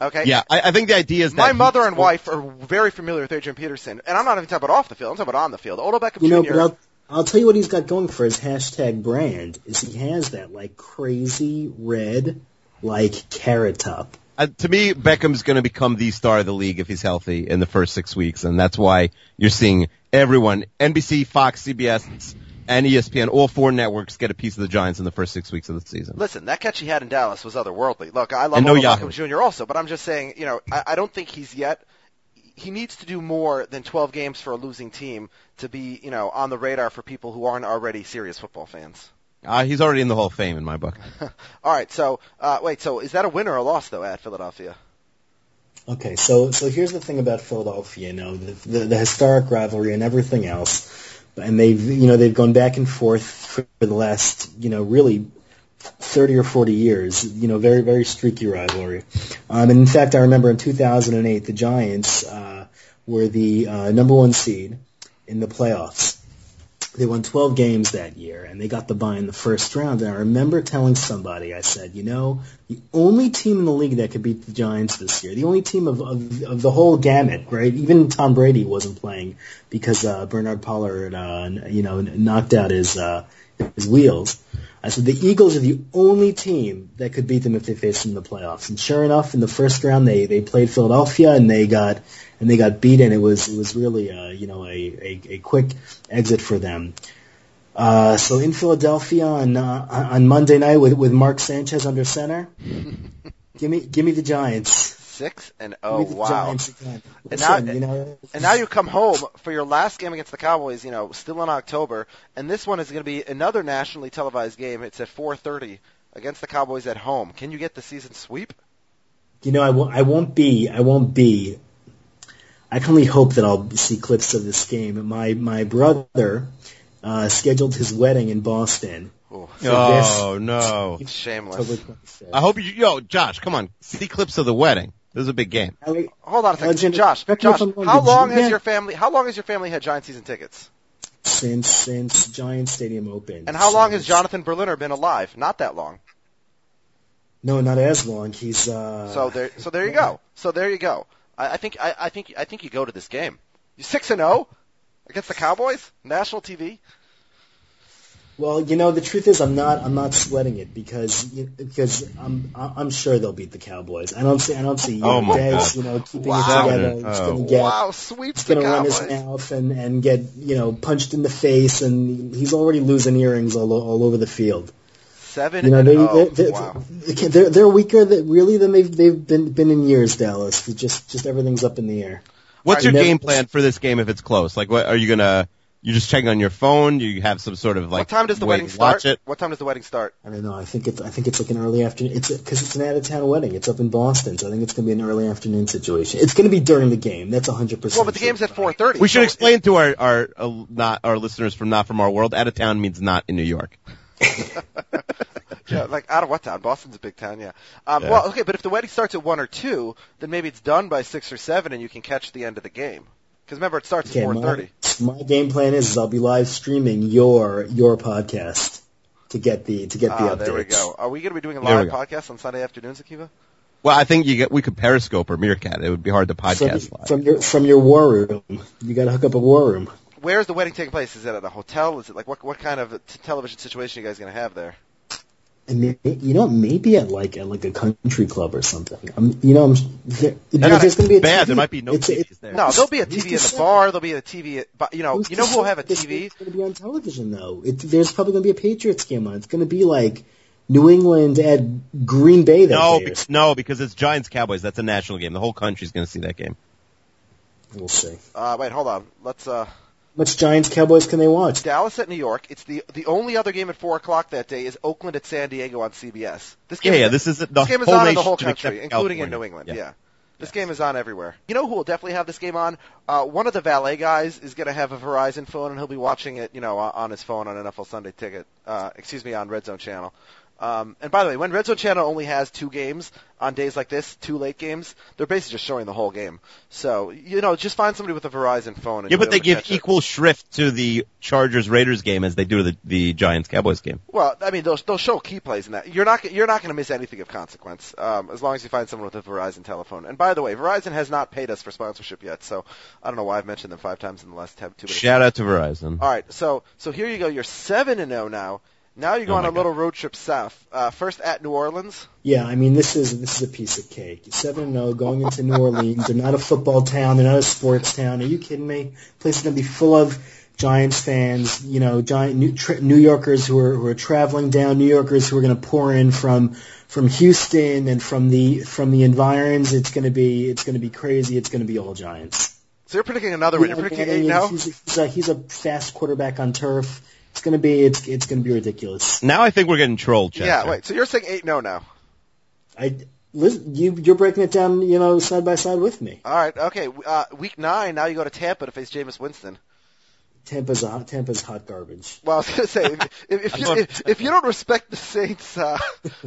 Okay. Yeah, I, I think the idea is that My mother and wife are very familiar with Adrian Peterson, and I'm not even talking about off the field. I'm talking about on the field. Odell Beckham You know, Jr. but I'll, I'll tell you what he's got going for his hashtag brand is he has that like crazy red, like carrot top. Uh, to me, Beckham's going to become the star of the league if he's healthy in the first six weeks, and that's why you're seeing everyone, NBC, Fox, CBS, and ESPN, all four networks get a piece of the Giants in the first six weeks of the season. Listen, that catch he had in Dallas was otherworldly. Look, I love no Odell Beckham Jr. also, but I'm just saying, you know, I, I don't think he's yet. He needs to do more than 12 games for a losing team to be, you know, on the radar for people who aren't already serious football fans. Uh, he's already in the Hall of Fame in my book. All right, so uh, wait, so is that a win or a loss though at Philadelphia? Okay, so so here's the thing about Philadelphia, you know, the, the, the historic rivalry and everything else, and they've you know they've gone back and forth for the last you know really thirty or forty years, you know, very very streaky rivalry. Um, and in fact, I remember in 2008 the Giants uh, were the uh, number one seed in the playoffs. They won 12 games that year, and they got the bye in the first round. And I remember telling somebody, I said, you know, the only team in the league that could beat the Giants this year, the only team of, of, of the whole gamut, right? Even Tom Brady wasn't playing because uh, Bernard Pollard, uh, you know, knocked out his uh, his wheels. I said the Eagles are the only team that could beat them if they faced them in the playoffs. And sure enough, in the first round, they they played Philadelphia and they got and they got beaten. It was it was really uh, you know a, a, a quick exit for them. Uh, so in Philadelphia on uh, on Monday night with with Mark Sanchez under center, give me give me the Giants. Six and oh wow. Again. And now- you know, And now you come home for your last game against the Cowboys, you know, still in October, and this one is going to be another nationally televised game. It's at 4:30 against the Cowboys at home. Can you get the season sweep? you know I won't I won't be I won't be. I can only hope that I'll see clips of this game. My my brother uh, scheduled his wedding in Boston. Ooh, for oh no! shameless. I hope you, yo, Josh, come on, see clips of the wedding. This is a big game. Hold on a second, Josh. correct me if Josh, how long has your family? How long has your family had Giant season tickets? since since Giant Stadium opened. And how long has Jonathan Berliner been alive? Not that long. No, not as long. He's uh. So there, so there you go. So there you go. I, I think, I, I think, I think you go to this game. You six and zero against the Cowboys, national TV. Well, you know, the truth is, I'm not. I'm not sweating it because because I'm I'm sure they'll beat the Cowboys. I don't see. I don't see. You Oh know, my Dez, God. you know, keeping Wow. it together. He's Oh. going to get. wow, sweeps He's going to run his mouth and and get you know punched in the face, and he's already losing earrings all all over the field. Seven You know, and they, oh, they, they, wow. they're they're weaker than, really than they've they've been been in years. Dallas, It's just just everything's up in the air. What's All your right, game plan for this game if it's close? Like, what are you gonna? You just checking on your phone? You have some sort of like what time does the wedding start? Watch it. What time does the wedding start? I don't know. I think it's I think it's like an early afternoon. It's because it's an out of town wedding. It's up in Boston, so I think it's going to be an early afternoon situation. It's going to be during the game. That's hundred percent. Well, but the game's at 4:30. We should so explain to our our uh, not our listeners from not from our world. Out of town means not in New York. Yeah, like out of what town? Boston's a big town, yeah. Um, Yeah. Well, okay, but if the wedding starts at one or two, then maybe it's done by six or seven, and you can catch the end of the game. Because remember, it starts at Okay, four my, my game plan is, is I'll be live streaming your your podcast to get the to get the Ah, updates. there we go. Are we going to be doing a live podcast on Sunday afternoons, Akiva? Well, I think you get we could Periscope or Meerkat. It would be hard to From, podcast live. from your from your war room, you got to hook up a war room. Where's the wedding taking place? Is it at a hotel? Is it like what what kind of t- television situation you guys going to have there? And may- you know, maybe at like at like a country club or something. I'm, you know, I'm, there, That's there's going to be a bad. TV. There might be no It's TVs there. No, there'll be a TV to in the say? bar. There'll be a TV. At, you know, Who's you know who will have a TV? It's going to be on television though. It, there's probably going to be a Patriots game on. It's going to be like New England at Green Bay that No, be- no, because it's Giants Cowboys. That's a national game. The whole country's going to see that game. We'll see. Uh, wait, hold on. Let's. uh Much Giants Cowboys can they watch? Dallas at New York. It's the the only other game at four o'clock that day is Oakland at San Diego on CBS. This Yeah, game yeah. is, This is the this game is whole on in the whole country, including in New England. Yeah. Yeah. This game is on everywhere. You know who will definitely have this game on? Uh, one of the valet guys is going to have a Verizon phone, and he'll be watching it, you know, on on his phone on NFL Sunday Ticket. Uh, excuse me, on Red Zone Channel. Um, and by the way, when Red Zone Channel only has two games on days like this, two late games, they're basically just showing the whole game. So, you know, just find somebody with a Verizon phone. And Yeah, but they give catch it. equal shrift to the Chargers Raiders game as they do to the, the Giants Cowboys game. Well, I mean, they'll they'll show key plays in that. You're not you're not going to miss anything of consequence um, as long as you find someone with a Verizon telephone. And by the way, Verizon has not paid us for sponsorship yet, so I don't know why I've mentioned them five times in the last two minutes. Shout out to Verizon. All right, so so here you go. You're seven and zero now. Now you're Oh going on a little road trip south. Uh, first at New Orleans. Yeah, I mean this is this is a piece of cake. Seven and zero going into New Orleans. They're not a football town. They're not a sports town. Are you kidding me? place is going to be full of Giants fans. You know, Giant New, tra- New Yorkers who are who are traveling down. New Yorkers who are going to pour in from from Houston and from the from the environs. It's going to be it's going to be crazy. It's going to be all Giants. So you're predicting another win. You're predicting eight now. He's, he's, a, he's a fast quarterback on turf. It's going to be it's it's going to be ridiculous. Now I think we're getting trolled, Chester. Yeah, wait. So you're saying eight no now. I listen, you you're breaking it down, you know, side by side with me. All right. Okay. Uh, week nine. Now you go to Tampa to face Jameis Winston. Tampa's a, Tampa's hot garbage. Well, I was going to say if, if, if, you, if, if you don't respect the Saints, uh,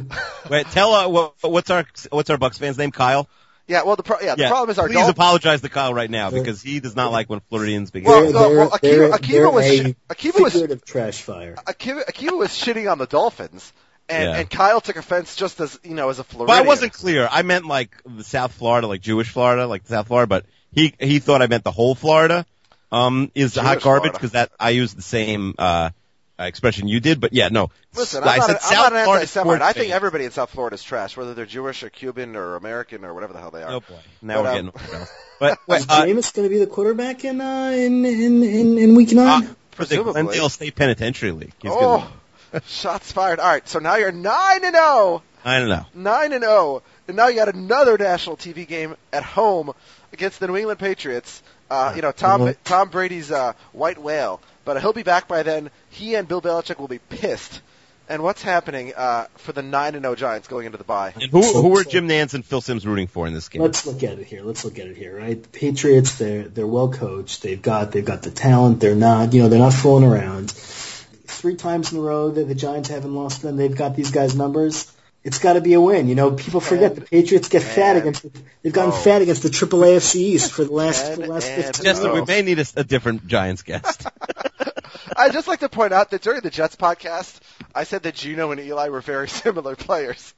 Wait, tell uh, what, what's our what's our Bucks fan's name? Kyle. Yeah. Well, the pro- yeah the yeah. problem is our Dolphins. Please Dolphins. apologize to Kyle right now because he does not like when Floridians begin. Well, They're- no, they're- well, Akiva- they're- Akiva they're was a sh- Akiva was- figurative trash fire. Akiva, Akiva was shitting on the Dolphins, and, Yeah. and Kyle took offense just as you know as a Floridian. but Floridian. I wasn't clear. I meant like the South Florida, like Jewish Florida, like South Florida. But he he thought I meant the whole Florida. Um, is hot garbage because that I use the same uh expression you did. But yeah, no. Listen, I I'm not, said an, I'm South not an Florida anti-Semite. I think everybody in South Florida is trash, whether they're Jewish or Cuban or American or whatever the hell they are. Oh boy, now But, we're um, getting. off rails. But Is uh, Jameis going to be the quarterback in uh, in, in in in week nine? uh, for the presumably. Glendale State Penitentiary League. He's oh, shots fired! All right, so now you're nine and zero. I don't know. nine and zero, and now you got another national TV game at home against the New England Patriots. Uh, you know, Tom Mhm. Tom Brady's uh, white whale, but he'll be back by then. He and Bill Belichick will be pissed. And what's happening uh, for the nine and zero Giants going into the bye? And who who were Jim Nantz and Phil Simms rooting for in this game? Let's look at it here. Let's look at it here, right? The Patriots, they're they're well coached. They've got they've got the talent. They're not you know they're not fooling around. Three times in a row that the Giants haven't lost them. They've got these guys' numbers. It's got to be a win. You know, people forget And- the Patriots get fat and- against. They've gotten oh. fat against the Triple AFC East for the last for the last fifteen Jester, we may need a, a different Giants guest. I'd just like to point out that during the Jets podcast, I said that Geno and Eli were very similar players.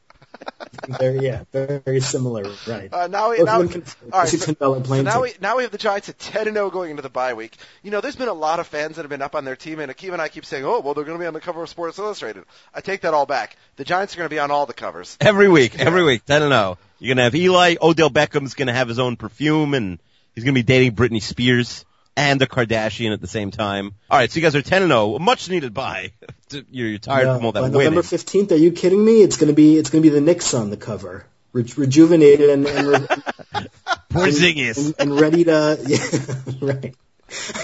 very, yeah, very, very similar, right? Uh, now we, Both now, can all right, so, so now we now we have the Giants at ten and zero going into the bye week. You know, there's been a lot of fans that have been up on their team, and Akeem and I keep saying, "Oh, well, they're going to be on the cover of Sports Illustrated." I take that all back. The Giants are going to be on all the covers. Every week, every week, ten and zero. You're gonna have Eli. Odell Beckham's gonna have his own perfume, and he's gonna be dating Britney Spears and a Kardashian at the same time. All right, so you guys are 10 and 0, much needed buy. you're, you're tired yeah, from all that by winning. November 15th, are you kidding me? It's going to be it's going to be the Knicks on the cover. Re- rejuvenated and and, re- And, and, and ready to yeah, right.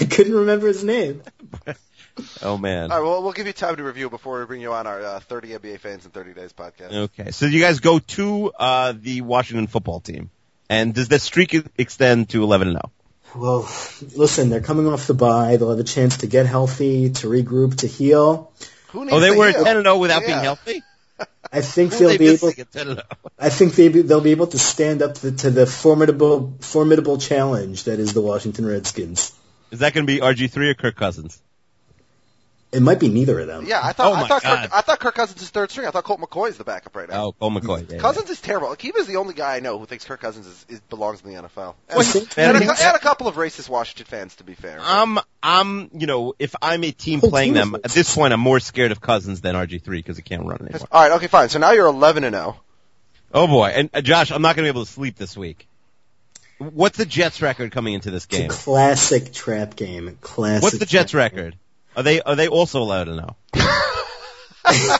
I couldn't remember his name. Oh man! All right, well, we'll give you time to review before we bring you on our uh, 30 NBA fans in 30 days podcast. Okay, so you guys go to uh, the Washington football team, and does that streak extend to 11 and 0? Well, listen, they're coming off the bye. They'll have a chance to get healthy, to regroup, to heal. Who oh, needs Oh, they were ten and zero without Yeah. being healthy. I think they'll they be able. missing at 10 and oh? I think they be, they'll be able to stand up to, to the formidable formidable challenge that is the Washington Redskins. Is that going to be RG three or Kirk Cousins? It might be neither of them. Yeah, I thought Oh, I thought God. Kirk, I thought Kirk Cousins is third string. I thought Colt McCoy is the backup right now. Oh, Colt McCoy. Yeah, yeah. Cousins is terrible. Akiva is the only guy I know who thinks Kirk Cousins is, is belongs in the NFL. And, Well, and, and a, and a couple of racist Washington fans, to be fair. I'm, I'm, you know, if I'm a team Whole playing team them at this point, I'm more scared of Cousins than RG three because he can't run anymore. All right, okay, fine. So now you're 11 and oh. 0. Oh boy, and uh, Josh, I'm not going to be able to sleep this week. What's the Jets record coming into this It's game? a classic trap game. Classic. What's the Jets record? game. Record? Are they are they also allowed to know?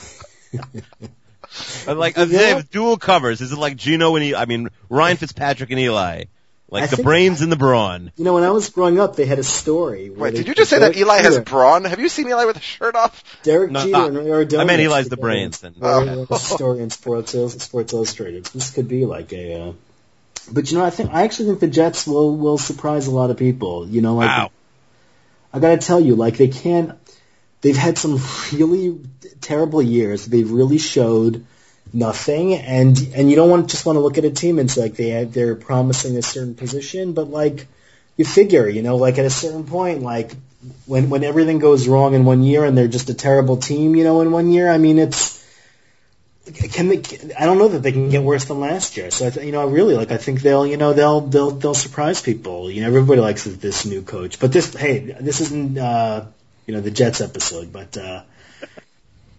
Like they have dual covers. Is it like Geno and Eli? I mean Ryan Fitzpatrick and Eli, like I the brains and the brawn. You know, when I was growing up, they had a story. where Wait, did you just say that Derek Eli has brawn? Have you seen Eli with a shirt off? Derek No, Jeter and Maradona? I meant Eli's the brains and- wrote Oh. a story in Sports, Sports Illustrated. This could be like a. Uh, but you know, I think I actually think the Jets will will surprise a lot of people. You know, like Wow. I gotta tell you, like they can't. They've had some really terrible years. They've really showed nothing, and and you don't want just want to look at a team and say like they they're promising a certain position, but like you figure, you know, like at a certain point, like when when everything goes wrong in one year and they're just a terrible team, you know, in one year. I mean, it's can they? I don't know that they can get worse than last year. So you know, I really like. I think they'll, you know, they'll they'll they'll surprise people. You know, everybody likes this new coach, but this, hey, this isn't, uh, you know, the Jets episode, but. uh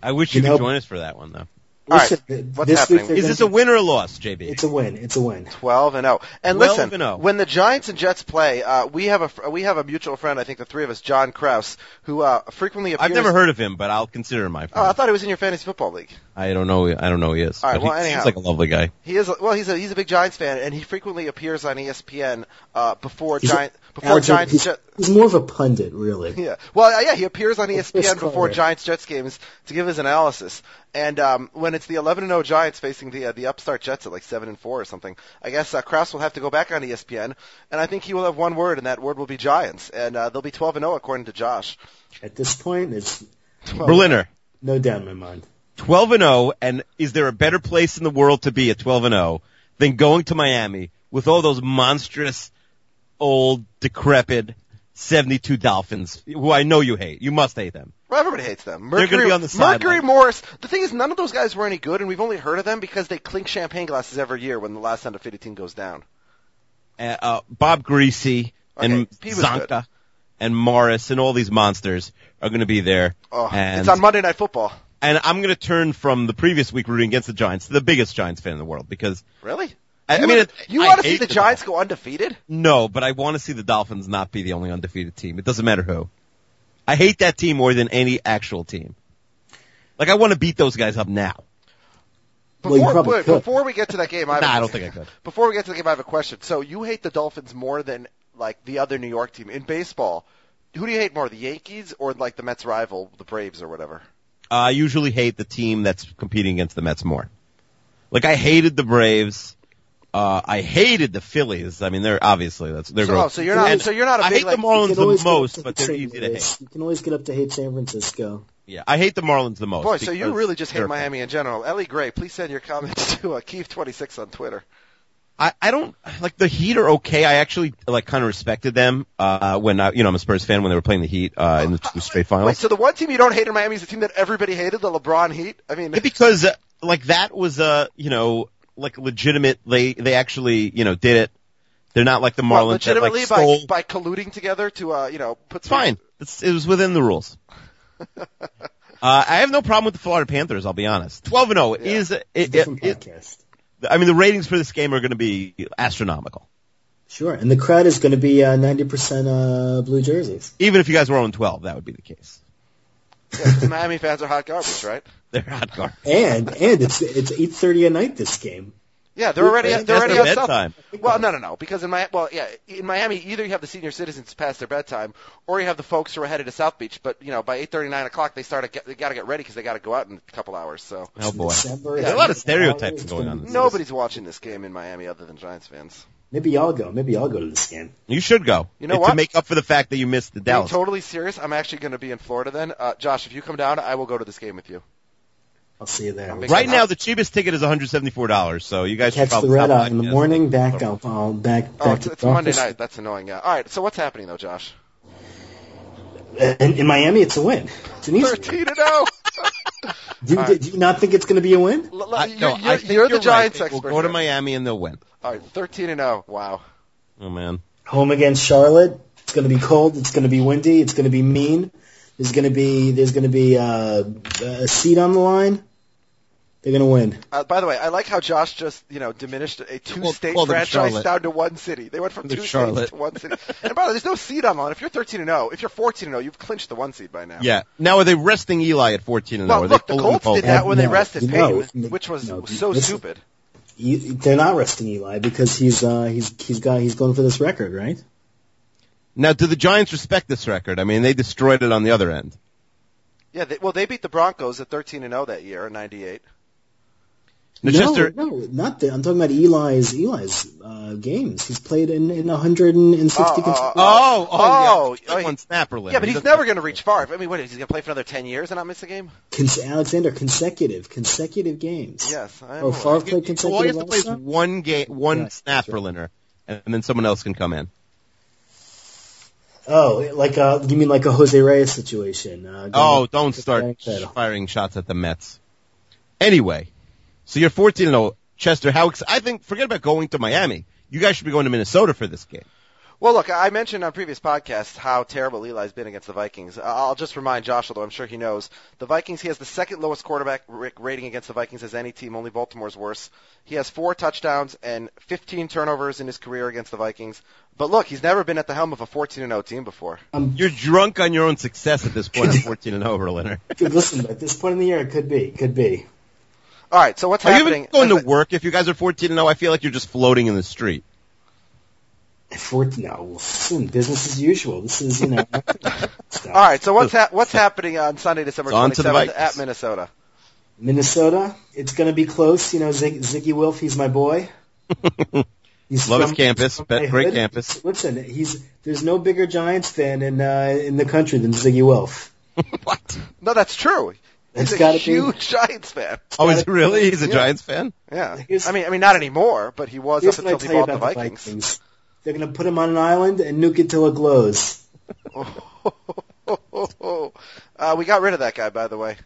I wish you, You could know- join us for that one though. All right, listen, what's this happening? Is this a win or a loss, JB? It's a win. It's a win. 12 and 0. And listen, and 0. when the Giants and Jets play, uh, we have a we have a mutual friend. I think the three of us, John Kraus, who uh, frequently appears. I've never heard of him, but I'll consider him my Oh, friend. I thought he was in your fantasy football league. I don't know. I don't know who he is. All right, but he well, anyhow. seems like a lovely guy. He is well. He's a he's a big Giants fan, and he frequently appears on ESPN uh, before He's a- Giant before Alex, Giants. he's, Jet- he's more of a pundit, really. Yeah. Well, uh, yeah, he appears on ESPN before Giants Jets games to give his analysis. And um, when it's the 11 and 0 Giants facing the uh, the upstart Jets at like 7 and 4 or something, I guess uh, Kraus will have to go back on ESPN, and I think he will have one word, and that word will be Giants, and uh, they'll be 12 and 0 according to Josh. At this point, it's 12 Berliner, no doubt in my mind. 12 and 0, and is there a better place in the world to be at 12 and 0 than going to Miami with all those monstrous, old, decrepit 72 Dolphins, who I know you hate. You must hate them. Well, everybody hates them. They're Mercury, gonna be on the Mercury. Morris. The thing is, none of those guys were any good, and we've only heard of them because they clink champagne glasses every year when the last undefeated team goes down. Uh, uh, Bob Griese and Okay, was Csonka good. and Morris and all these monsters are going to be there. Oh, and, it's on Monday Night Football. and I'm going to turn from the previous week rooting against the Giants to the biggest Giants fan in the world because Really? I, you I mean, wanna- it, you want to see hate the Giants go undefeated? No, but I want to see the Dolphins not be the only undefeated team. It doesn't matter who. I hate that team more than any actual team. Like I want to beat those guys up now. Before, probably wait, before we get to that game, I have Nah, a- I don't think I could. Before we get to the game, I have a question. So you hate the Dolphins more than like the other New York team in baseball? Who do you hate more, the Yankees or like the Mets rival, the Braves or whatever? I usually hate the team that's competing against the Mets more. Like I hated the Braves. Uh, I hated the Phillies. I mean, they're obviously that's they're So, gross. so you're not. And so you're not a I big I hate like. the Marlins the always get up most, but they're St. easy to hate. You can always get up to hate San Francisco. Yeah, I hate the Marlins the most. Boy, so you really just hate they're- Miami in general. Ellie Gray, please send your comments to uh, Keith26 on Twitter. I, I don't like the Heat are okay. I actually like kind of respected them uh, when I, you know I'm a Spurs fan when they were playing the Heat uh, in the two straight finals. Wait, so the one team you don't hate in Miami is the team that everybody hated, the LeBron Heat? I mean, Yeah, because uh, like that was uh you know like legitimate. They they actually you know did it. They're not like the Well, Marlins that legitimately like stole. by by colluding together to uh you know put It's fine. It's, it was within the rules. uh, I have no problem with the Florida Panthers. I'll be honest. Twelve and zero is it, it, Different it- I mean, the ratings for this game are going to be astronomical. Sure, and the crowd is going to be uh, 90% uh, blue jerseys. Even if you guys were on 12, that would be the case. Yeah, Miami fans are hot garbage, right? They're hot garbage. And and it's it's 8:30 at night this game. Yeah, they're already they're already their outside. bedtime. Well, no, no, no, because in my well, yeah, in Miami, either you have the senior citizens past their bedtime, or you have the folks who are headed to South Beach. But you know, by eight thirty, nine o'clock, they start to get they got to get ready because they got to go out in a couple hours. So Oh boy. December, There's a lot of stereotypes going on. This nobody's watching this game in Miami other than Giants fans. Maybe I'll go. Maybe I'll go to this game. You should go. You know to what? To make up for the fact that you missed the Being Dallas. totally serious, I'm actually going to be in Florida then. Uh, Josh, if you come down, I will go to this game with you. I'll see you there. I'm Right now, the cheapest ticket is $174, so you guys should Catch probably the red stop out by. in the Yes. morning. Back up. I'll back back Oh, it's, to it's the Monday night. That's annoying. Yeah. All right. So what's happening though, Josh? In, in Miami, it's a win. It's an easy. Thirteen to zero. Do, you- All right. do you not think it's going to be a win? L- l- I, you're, no, you're, I think you're the right. Giants They expert. will go to. Miami and they'll win. All right, thirteen and zero. Wow. Oh man. Home against Charlotte. It's going to be cold. It's going to be windy. It's going to be mean. There's going to be there's going to be uh, a seat on the line. They're going to win. Uh, by the way, I like how Josh just you know diminished a two-state call them franchise Charlotte. down to one city. They went from They're two Charlotte. states to one city. And by the way, there's no seed on the line. If you're 13 and 0, if you're 14 and 0, you've clinched the one seed by now. Yeah. Now, are they resting Eli at 14 and 0? Well, look, the Colts Colts? did that when they No, rested no, Peyton, no, which was no, so listen. stupid. You, they're not resting Eli because he's uh, he's he's got he's going for this record, right? Now, do the Giants respect this record? I mean, they destroyed it on the other end. Yeah, they, well, they beat the Broncos at 13 and 0 that year in '98. Now, no, Chester- no, not the. I'm talking about Eli's Eli's uh, games. He's played in, in 160 Oh, oh, consecutive. Oh, oh, Oh, yeah. oh, he- one snapper limit. Yeah, but he's never going to reach far. I mean, what is he going to play for another 10 years and not miss a game? Cons- Alexander consecutive consecutive games. Yes. I Oh, know. Favre played So all you consecutive have to play is one game, one Right, snap that's for and then someone else can come in. Oh, like uh, you mean like a Jose Reyes situation? Uh, Oh, don't start firing shots at the Mets. Anyway, so you're 14 and 0. Chester, how ex- I think forget about going to Miami. You guys should be going to Minnesota for this game. Well, look, I mentioned on previous podcasts how terrible Eli's been against the Vikings. I'll just remind Josh, although I'm sure he knows, the Vikings, he has the second lowest quarterback rating against the Vikings as any team, only Baltimore's worse. He has four touchdowns and 15 turnovers in his career against the Vikings. But look, he's never been at the helm of a 14-0 team before. Um, You're drunk on your own success at this point. 14 and 0, Linner. Dude, listen, at this point in the year, it could be, could be. All right, so what's Are you happening? even going to work if you guys are 14 and 0? I feel like you're just floating in the street. Fourteen, no, listen, business as usual. This is, you know. All right, so what's ha- what's happening on Sunday, December It's on to the 27th at Minnesota? Minnesota, it's going to be close. You know, Zig, Zygi Wilf, he's my boy. He's Love his campus. from great hood. campus. Listen, he's there's no bigger Giants fan in uh, in the country than Zygi Wilf. what? No, that's true. He's It's a gotta be- huge Giants fan. Oh, is he really? He's a Yeah. Giants fan? Yeah, Here's- I mean, I mean, not anymore, but he was up until he tell bought the about the Vikings. Vikings. They're going to put him on an island and nuke it till it glows. uh, we got rid of that guy, by the way.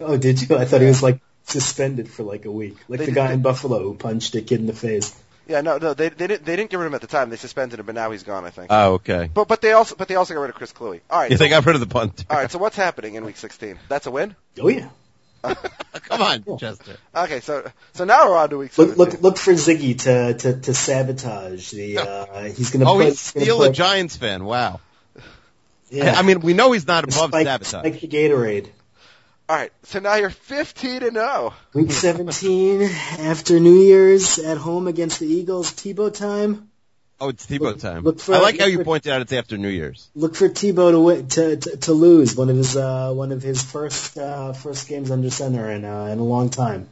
Oh, did you? I thought he was like suspended for like a week, like They the guy they- in Buffalo who punched a kid in the face. Yeah, no, no, they they didn't they didn't get rid of him at the time. They suspended him, but now he's gone. I think. Oh, okay. but but they also but they also got rid of Chris Kluwe. All right, You so, think I've heard of the punt? all right. So what's happening in Week 16? That's a win. Oh yeah. Come on, Chester. Okay, so so now we're on to Week Look, 17. look, look for Zygi to to, to sabotage the. Uh, he's going to. Oh, put, he's gonna still a Giants fan. Wow. Yeah. I mean, we know he's not above spike, sabotage. spike the Gatorade. All right, so now you're 15 and oh. 0. Week 17 after New Year's at home against the Eagles. Tebow time. Oh, it's Tebow Look- time. look for- I like how you for- pointed out it's after New Year's. Look for Tebow to win, to, to to lose one of his uh, one of his first uh, first games under center in uh, in a long time.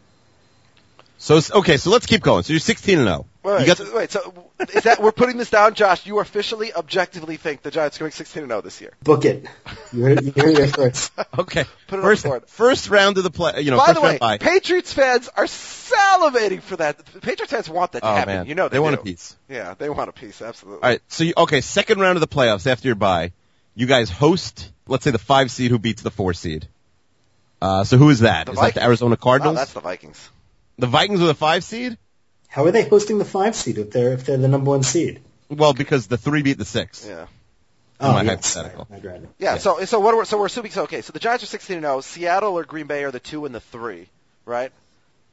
So okay, so let's keep going. So you're 16 and 0. Wait, You got so, wait, so is that we're putting this down, Josh? You officially, objectively think the Giants are going 16 and 0 this year? Book it. You heard, you heard it here first. okay. Put it on first the board. first round of the play. You know, By first the way, round bye. Patriots fans are salivating for that. The Patriots fans want that to Oh happen. man, You know they want do. a piece. Yeah, they want a piece. Absolutely. All right. So you, okay, second round of the playoffs after your bye, you guys host. Let's say the five seed who beats the four seed. Uh, so who is that? The Is that the Arizona No, Cardinals? that's the Vikings. the Vikings are the five seed. How are they hosting the five seed if they're if they're the number one seed? Well, because the three beat the six. Yeah. Oh, my yes, hypothetical. I'd rather. Yeah, so so what? Are, so we're assuming. So okay, so the Giants are 16 and 0. Seattle or Green Bay are the two and the three, right?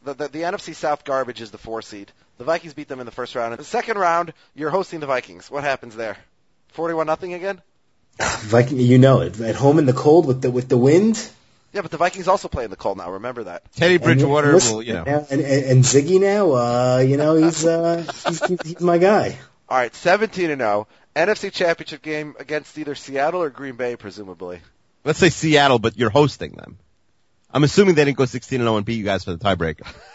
The, the the NFC South garbage is the four seed. The Vikings beat them in the first round. In the second round, you're hosting the Vikings. What happens there? 41 nothing again? Viking, you know it. At home in the cold with the with the wind. Yeah, but the Vikings also play in the cold now. Remember that. Teddy Bridgewater listen, will, you know. and, and, and Zygi now, uh, you know, he's uh, he's, he's, he's my guy. All right, 17 and 0. NFC Championship game against either Seattle or Green Bay, presumably. Let's say Seattle, but you're hosting them. I'm assuming they didn't go 16 and 0 and beat you guys for the tiebreaker.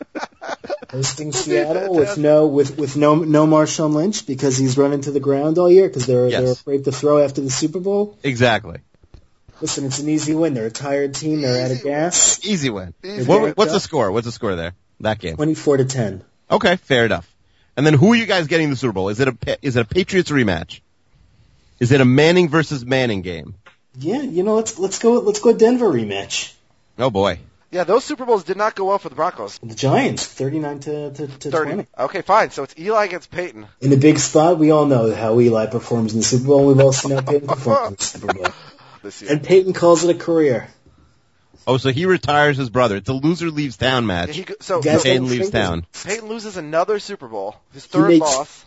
Hosting Seattle with no with with no no Marshawn Lynch because he's running to the ground all year because they're Yes. they're afraid to throw after the Super Bowl. Exactly. Listen, it's an easy win. They're a tired team. They're out of gas. Easy win. Easy What- win. what's the score? What's the score there? That game. Twenty four to ten. Okay, fair enough. And then who are you guys getting the Super Bowl? Is it a is it a Patriots rematch? Is it a Manning versus Manning game? Yeah, you know, let's let's go let's go Denver rematch. Oh boy. Yeah, those Super Bowls did not go well for the Broncos. The Giants, thirty nine to, to, to 30. twenty. Okay, fine. So it's Eli against Peyton. In the big spot, we all know how Eli performs in the Super Bowl. We've all seen how Peyton performs in the Super Bowl. this year. And Peyton calls it a career. Oh, so he retires his brother. It's a loser leaves town Yeah, match. he so, Guys, Peyton leaves town. Peyton loses another Super Bowl, his third makes- loss.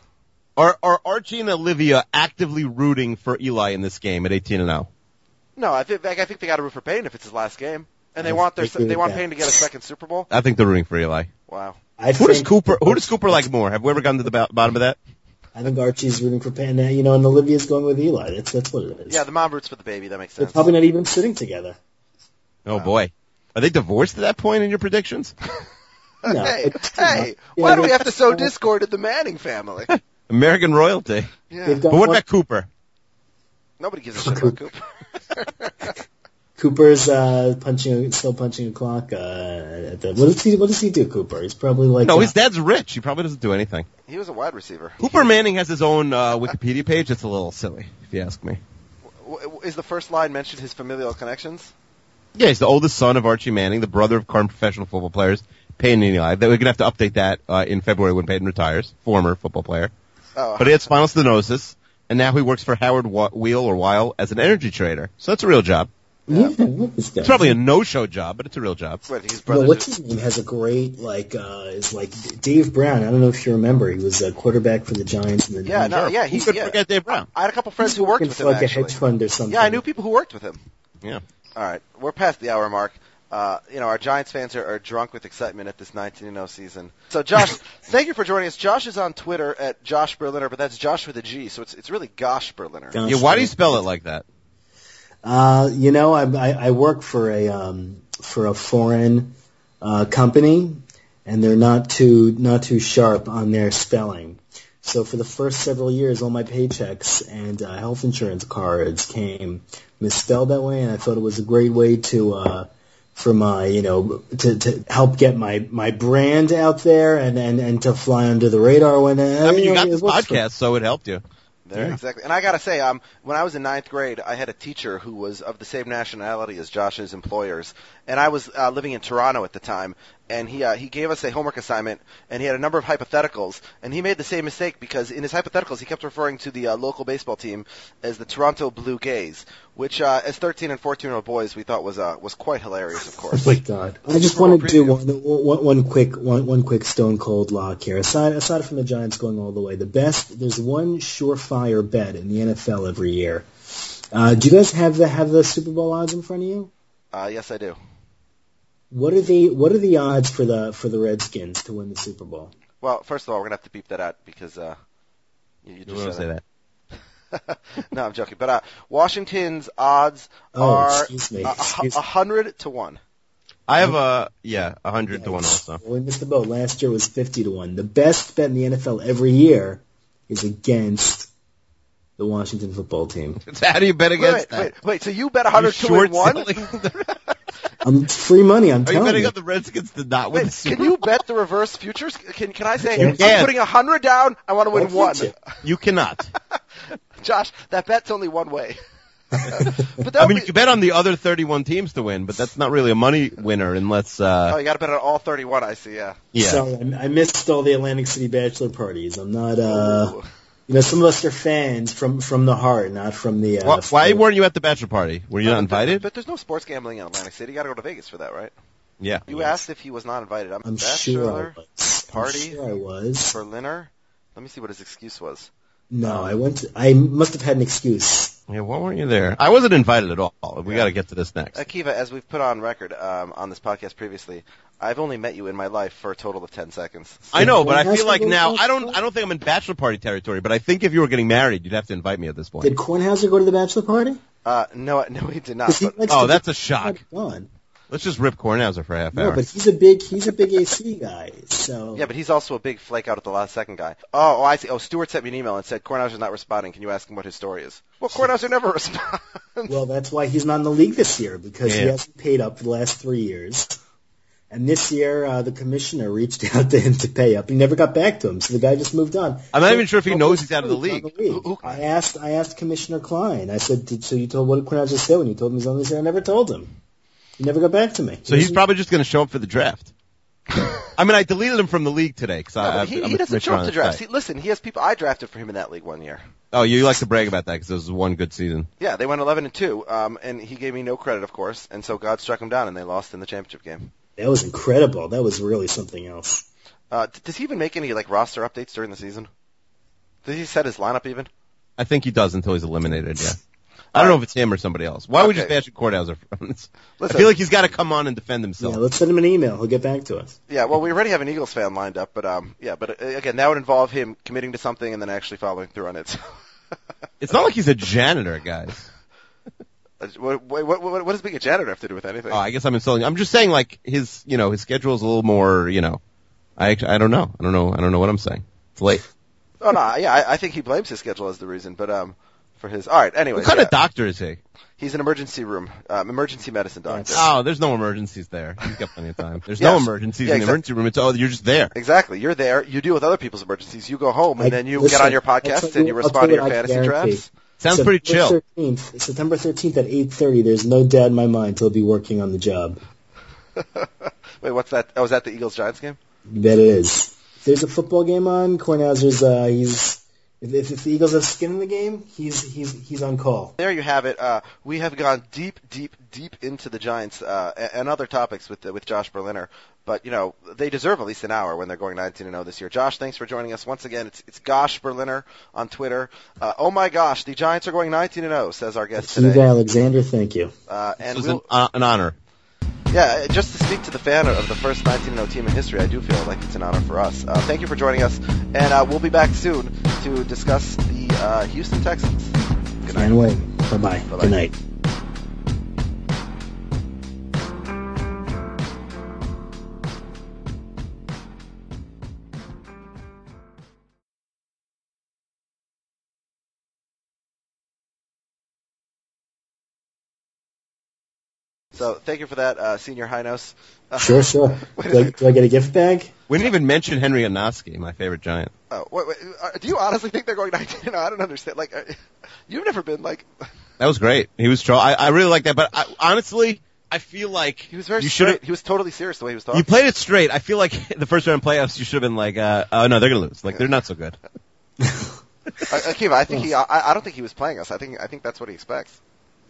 Are are Archie and Olivia actively rooting for Eli in this game at 18 and oh? 0? No, I think I think they got to root for Peyton if it's his last game, and they I want their agree they want that. Peyton to get a second Super Bowl. I think they're rooting for Eli. Wow. I'd Who does Cooper Who does Cooper like more? Have we ever gotten to the bottom of that? I think Archie's rooting for Peyton. You know, and Olivia's going with Eli. That's that's what it is. Yeah, the mom roots for the baby. That makes sense. They're probably not even sitting together. Oh boy. Are they divorced at that point in your predictions? No, hey, hey, Yeah, why do we have to sow discord in the Manning family? American royalty. Yeah, But what one- about Cooper? nobody gives a shit about Cooper. Cooper's uh, punching, still punching a clock. Uh, at the, what does he? What does he do, Cooper? He's probably like No, uh, his dad's rich. He probably doesn't do anything. He was a wide receiver. Cooper Manning has his own uh, Wikipedia page. It's a little silly, if you ask me. W- w- Is the first line mentioned his familial connections? Yeah, he's the oldest son of Archie Manning, the brother of current professional football players Peyton and Eli. That we're gonna have to update that uh, in February when Peyton retires, former football player. Oh, But he had spinal stenosis, and now he works for Howard Wa- Wheel or Weil as an energy trader. So that's a real job. Yeah, what is that? It's probably a no-show job, but it's a real job. wait, his Well, brother's what's his name has a great like uh is like Dave Brown. I don't know if you remember. He was a quarterback for the Giants. And the yeah, no, yeah, Who he's could yeah. forget Dave Brown? I had a couple friends who worked with him like a hedge fund or something. Yeah, I knew people who worked with him. Yeah. All right, we're past the hour mark. Uh, you know, our Giants fans are, are drunk with excitement at this 19-0 season. So, Josh, thank you for joining us. Josh is on Twitter at Josh Berliner, but that's Josh with a G, so it's it's really Gosh Berliner. Gosh, Yeah, why do you spell it like that? Uh, you know, I, I, I work for a um, for a foreign uh, company, and they're not too not too sharp on their spelling. So for the first several years, all my paychecks and uh, health insurance cards came misspelled that way, and I thought it was a great way to uh, for my you know to, to help get my, my brand out there and, and, and to fly under the radar when uh, I mean, you know, got this podcast, so it helped you. There, exactly. And I gotta say, um, when I was in ninth grade, I had a teacher who was of the same nationality as Josh's employers, and I was uh, living in Toronto at the time. And he uh, he gave us a homework assignment, and he had a number of hypotheticals, and he made the same mistake because in his hypotheticals he kept referring to the uh, local baseball team as the Toronto Blue Gays, which uh, as 13 and 14 year old boys we thought was uh, was quite hilarious, of course. Oh course. my god! I just Super Bowl want to do preview. one, one, one quick one, one quick stone cold lock here. Aside aside from the Giants going all the way, the best there's one surefire bet in the NFL every year. Uh, do you guys have the have the Super Bowl odds in front of you? Uh, yes, I do. What are the what are the odds for the for the Redskins to win the Super Bowl? Well, first of all, we're gonna have to beep that out because uh, you, you You just want to said say it. that? no, I'm joking. But uh, Washington's odds Oh, are excuse me, a- a, a hundred to one. I have a yeah, a hundred to one also. Well, we missed the boat. Last year was fifty to one. The best bet in the NFL every year is against the Washington football team. So how do you bet against wait, wait, that? wait. So you bet a hundred to win one? Short-selling the- I'm free money. I'm Are you telling betting you. on the Redskins to not win Wait, can you bet the reverse futures? Can can I say You I'm putting a hundred down? I want to win Why one. can't You cannot. Josh, that bet's only one way. but I mean, would you can bet on the other 31 teams to win, but that's not really a money winner unless, Uh... oh, you got to bet on all 31. I see. Yeah. yeah. Sorry, I I missed all the Atlantic City bachelor parties. I'm not, uh, Ooh. You know, some of us are fans from from the heart, not from the. Uh, Why, why weren't you at the bachelor party? Were you not invited? But there's no sports gambling in Atlantic City. You got to go to Vegas for that, right? Yeah. You asked if he was not invited. I'm, I'm bachelor, sure I was. party? I'm sure I was. Berliner. Let me see what his excuse was. No, I went. To, I must have had an excuse. Yeah, why weren't you there? I wasn't invited at all. We Yeah. got to get to this next. Akiva, as we've put on record um, on this podcast previously, I've only met you in my life for a total of 10 seconds. I know, but I feel like now I don't. I don't think I'm in bachelor party territory. But I think if you were getting married, you'd have to invite me at this point. Did Kornhauser go to the bachelor party? Uh, no, no, he did not. 'Cause he But, likes Oh, that's a shock. on. Let's just rip Kornhauser for a half No, hour. but he's a big he's a big AC guy. So yeah, but he's also a big flake out at the last second guy. Oh, oh, I see. Oh, Stewart sent me an email and said Kornhauser's not responding. Can you ask him what his story is? Well, Kornhauser never responds. well, that's why he's not in the league this year because he hasn't paid up for the last three years. And this year, uh, the commissioner reached out to him to pay up. He never got back to him, so the guy just moved on. I'm not So- even sure if he knows he's out of the league. of the league. I asked, I asked Commissioner Klein. I said, Did, "So you told what did Kornhauser say when you told him he's on this year?" I never told him. He never got back to me. so he's probably just going to show up for the draft. I mean, I deleted him from the league today because No, I. he, I'm he a doesn't show up on to the drafts. He, listen, he has people. I drafted for him in that league one year. Oh, you like to brag about that because it was one good season. Yeah, they went 11 and two, um, and he gave me no credit, of course, and so God struck him down, and they lost in the championship game. that was incredible. That was really something else. Uh, does he even make any like roster updates during the season? Does he set his lineup even? I think he does until he's eliminated. Yeah. I don't know if it's him or somebody else. Why would we just Okay. bash Kornhauser from this? I feel like he's got to come on and defend himself. Yeah, let's send him an email. He'll get back to us. Yeah, well, we already have an Eagles fan lined up, but um, yeah, but uh, again, that would involve him committing to something and then actually following through on it. It's not like he's a janitor, guys. what, what, what, what does being a janitor have to do with anything? Oh, I guess I'm insulting. I'm just saying, like his, you know, his schedule is a little more, you know. I actually, I don't know. I don't know. I don't know what I'm saying. It's late. Oh no, yeah, I, I think he blames his schedule as the reason, but um, for his all right. Anyway, What kind yeah, of doctor is he? he's an emergency room, um, emergency medicine doctor. Oh, there's no emergencies there. He's got plenty of time. There's no emergencies Yeah, in the exact- emergency room. It's oh, you're just there. Exactly, you're there. You deal with other people's emergencies. You go home and I- then you listen, get on your podcast tell and you- you respond tell to your I fantasy guarantee. drafts. Sounds pretty chill. September 13th, September 13th at 8:30. There's no doubt in my mind he'll be working on the job. Wait, what's that? Oh, is that the Eagles Giants game? That it is. There's a football game on, Kornhauser's uh, he's if, if, if the Eagles have skin in the game, he's he's he's on call. There you have it. Uh, we have gone deep, deep, deep into the Giants uh, and other topics with with Josh Berliner. But you know they deserve at least an hour when they're going 19 and 0 this year. Josh, thanks for joining us once again. It's it's Gosh Berliner on Twitter. Uh, oh my gosh, the Giants are going 19 and 0, says our guest Steve today. Alexander, thank you. Uh, This and was we'll, an, uh, an honor. Yeah, just to speak to the fan of the first 19 0 team in history, I do feel like it's an honor for us. Uh, thank you for joining us, and uh, we'll be back soon to discuss the uh, Houston Texans. Good night. Can't wait. Bye bye. Bye-bye. Good night. So thank you for that, uh, Senior Hynos. Uh, Sure, sure. Do I, do I get a gift bag? We didn't even mention Henry Anoski, my favorite Giant. Oh, wait, wait, uh, do you honestly think they're going 19? No, I don't understand. Like, uh, you've never been like. That was great. He was troll. I, I really like that. But I, honestly, I feel like He was very. you should straight. He was totally serious the way he was talking. You played it straight. I feel like the first round playoffs, you should have been like, uh, oh no, they're gonna lose. Like they're not so good. Akiva, I think he. I, I don't think he was playing us. I think. I think that's what he expects.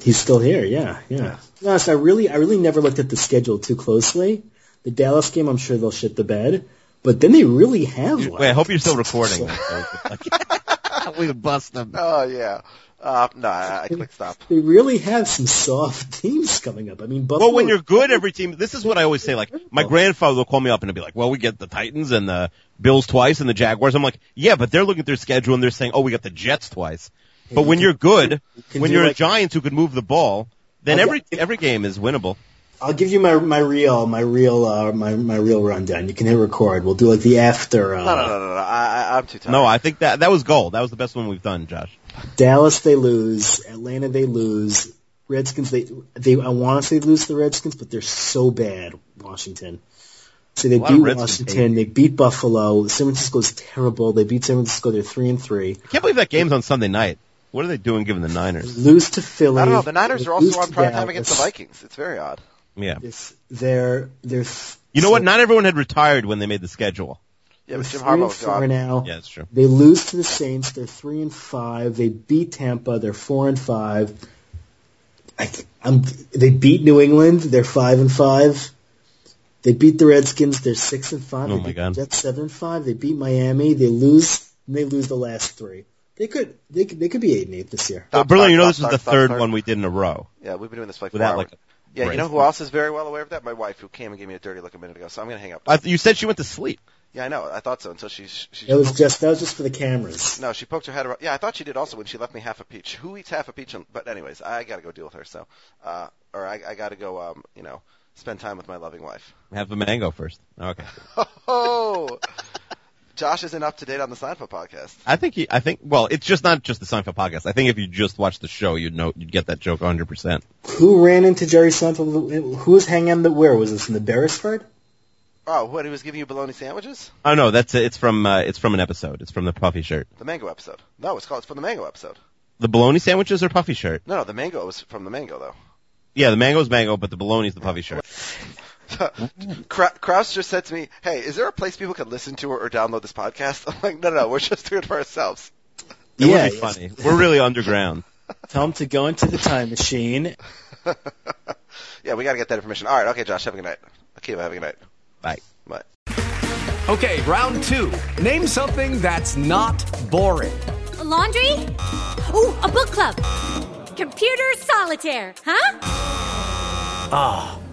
He's still here. Yeah, yeah. No, so I really, I really never looked at the schedule too closely. The Dallas game, I'm sure they'll shit the bed, but then they really have. You- Wait, I hope you're still recording. we would bust them. Oh yeah. Uh, no, I, I clicked stop. They really have some soft teams coming up. I mean, Buffalo. Well, when you're good, every team. This is what I always say. Like my grandfather will call me up and he'll be like, "Well, we get the Titans and the Bills twice and the Jaguars." I'm like, "Yeah, but they're looking at their schedule and they're saying, oh, we got the Jets twice." But when you're good, when you're a like- Giants who can move the ball, then every every game is winnable. I'll give you my my real my real uh, my my real rundown. You can hit record. We'll do like the after. Uh, No, no, no, no, no. I, I, I'm too tired. No, I think that that was gold. That was the best one we've done, Josh. Dallas they lose. Atlanta they lose. Redskins they they I want to say lose the Redskins, but they're so bad. Washington. So they A lot of beat Redskins Washington. They beat Buffalo. San Francisco's terrible. They beat San Francisco. They're three and three. I can't believe that game's on Sunday night. What are they doing given the Niners? Lose to Philly. I don't know. The Niners are also on to prime time against the Vikings. It's very odd. Yeah. It's, they're they're. You know so what? Not everyone had retired when they made the schedule. Yeah, they're but Jim Harbaugh was four gone. now. Yeah, that's true. They lose to the Saints. They're three and five. They beat Tampa. They're four and five. I, am they beat New England. They're five and five. They beat the Redskins. They're six and five. Oh they my beat God. the Jets seven and five. They beat Miami. They lose. And they lose the last three. They could. They could. They could be eight and eight this year. Uh, Berlin, stop, you know stop, this is the third one we did in a row. Yeah, we've been doing this for like Without, like. Yeah, you know who else is very well aware of that? My wife, who came and gave me a dirty look a minute ago. So I'm gonna hang up. I you said she went to sleep. yeah, I know. I thought so until she she. That was just. That was just for the cameras. No, she poked her head around. Yeah, I thought she did also when she left me half a peach. Who eats half a peach? On, but anyways, I got to go deal with her. So, uh, or I, I got to go. Um, you know, spend time with my loving wife. Have the mango first. Okay. Oh, Josh isn't up to date on the Seinfeld podcast. I think he, I think well, it's just not just the Seinfeld podcast. I think if you just watched the show, you'd know you'd get that joke 100. percent Who ran into Jerry Seinfeld? Who was hanging on the? Where was this in the Beresford? Oh, what he was giving you bologna sandwiches? Oh no, that's it's from uh, it's from an episode. It's from the Puffy shirt. The mango episode. No, it's called. It's from the mango episode. The bologna sandwiches or Puffy shirt? No, no, the mango was from the mango though. Yeah, the mango's mango, but the bologna's the Puffy shirt. Kra- Kraus just said to me, "Hey, is there a place people can listen to or, or download this podcast?" I'm like, "No, no, no, we're just doing it for ourselves." It yeah, would be funny. We're really underground. Tell him to go into the time machine. Yeah, we got to get that information. All right, okay, Josh, have a good night. Akiva, have a good night. Bye. Bye. Okay, round two. Name something that's not boring. laundry? Ooh, a book club. Computer solitaire, huh? Ah,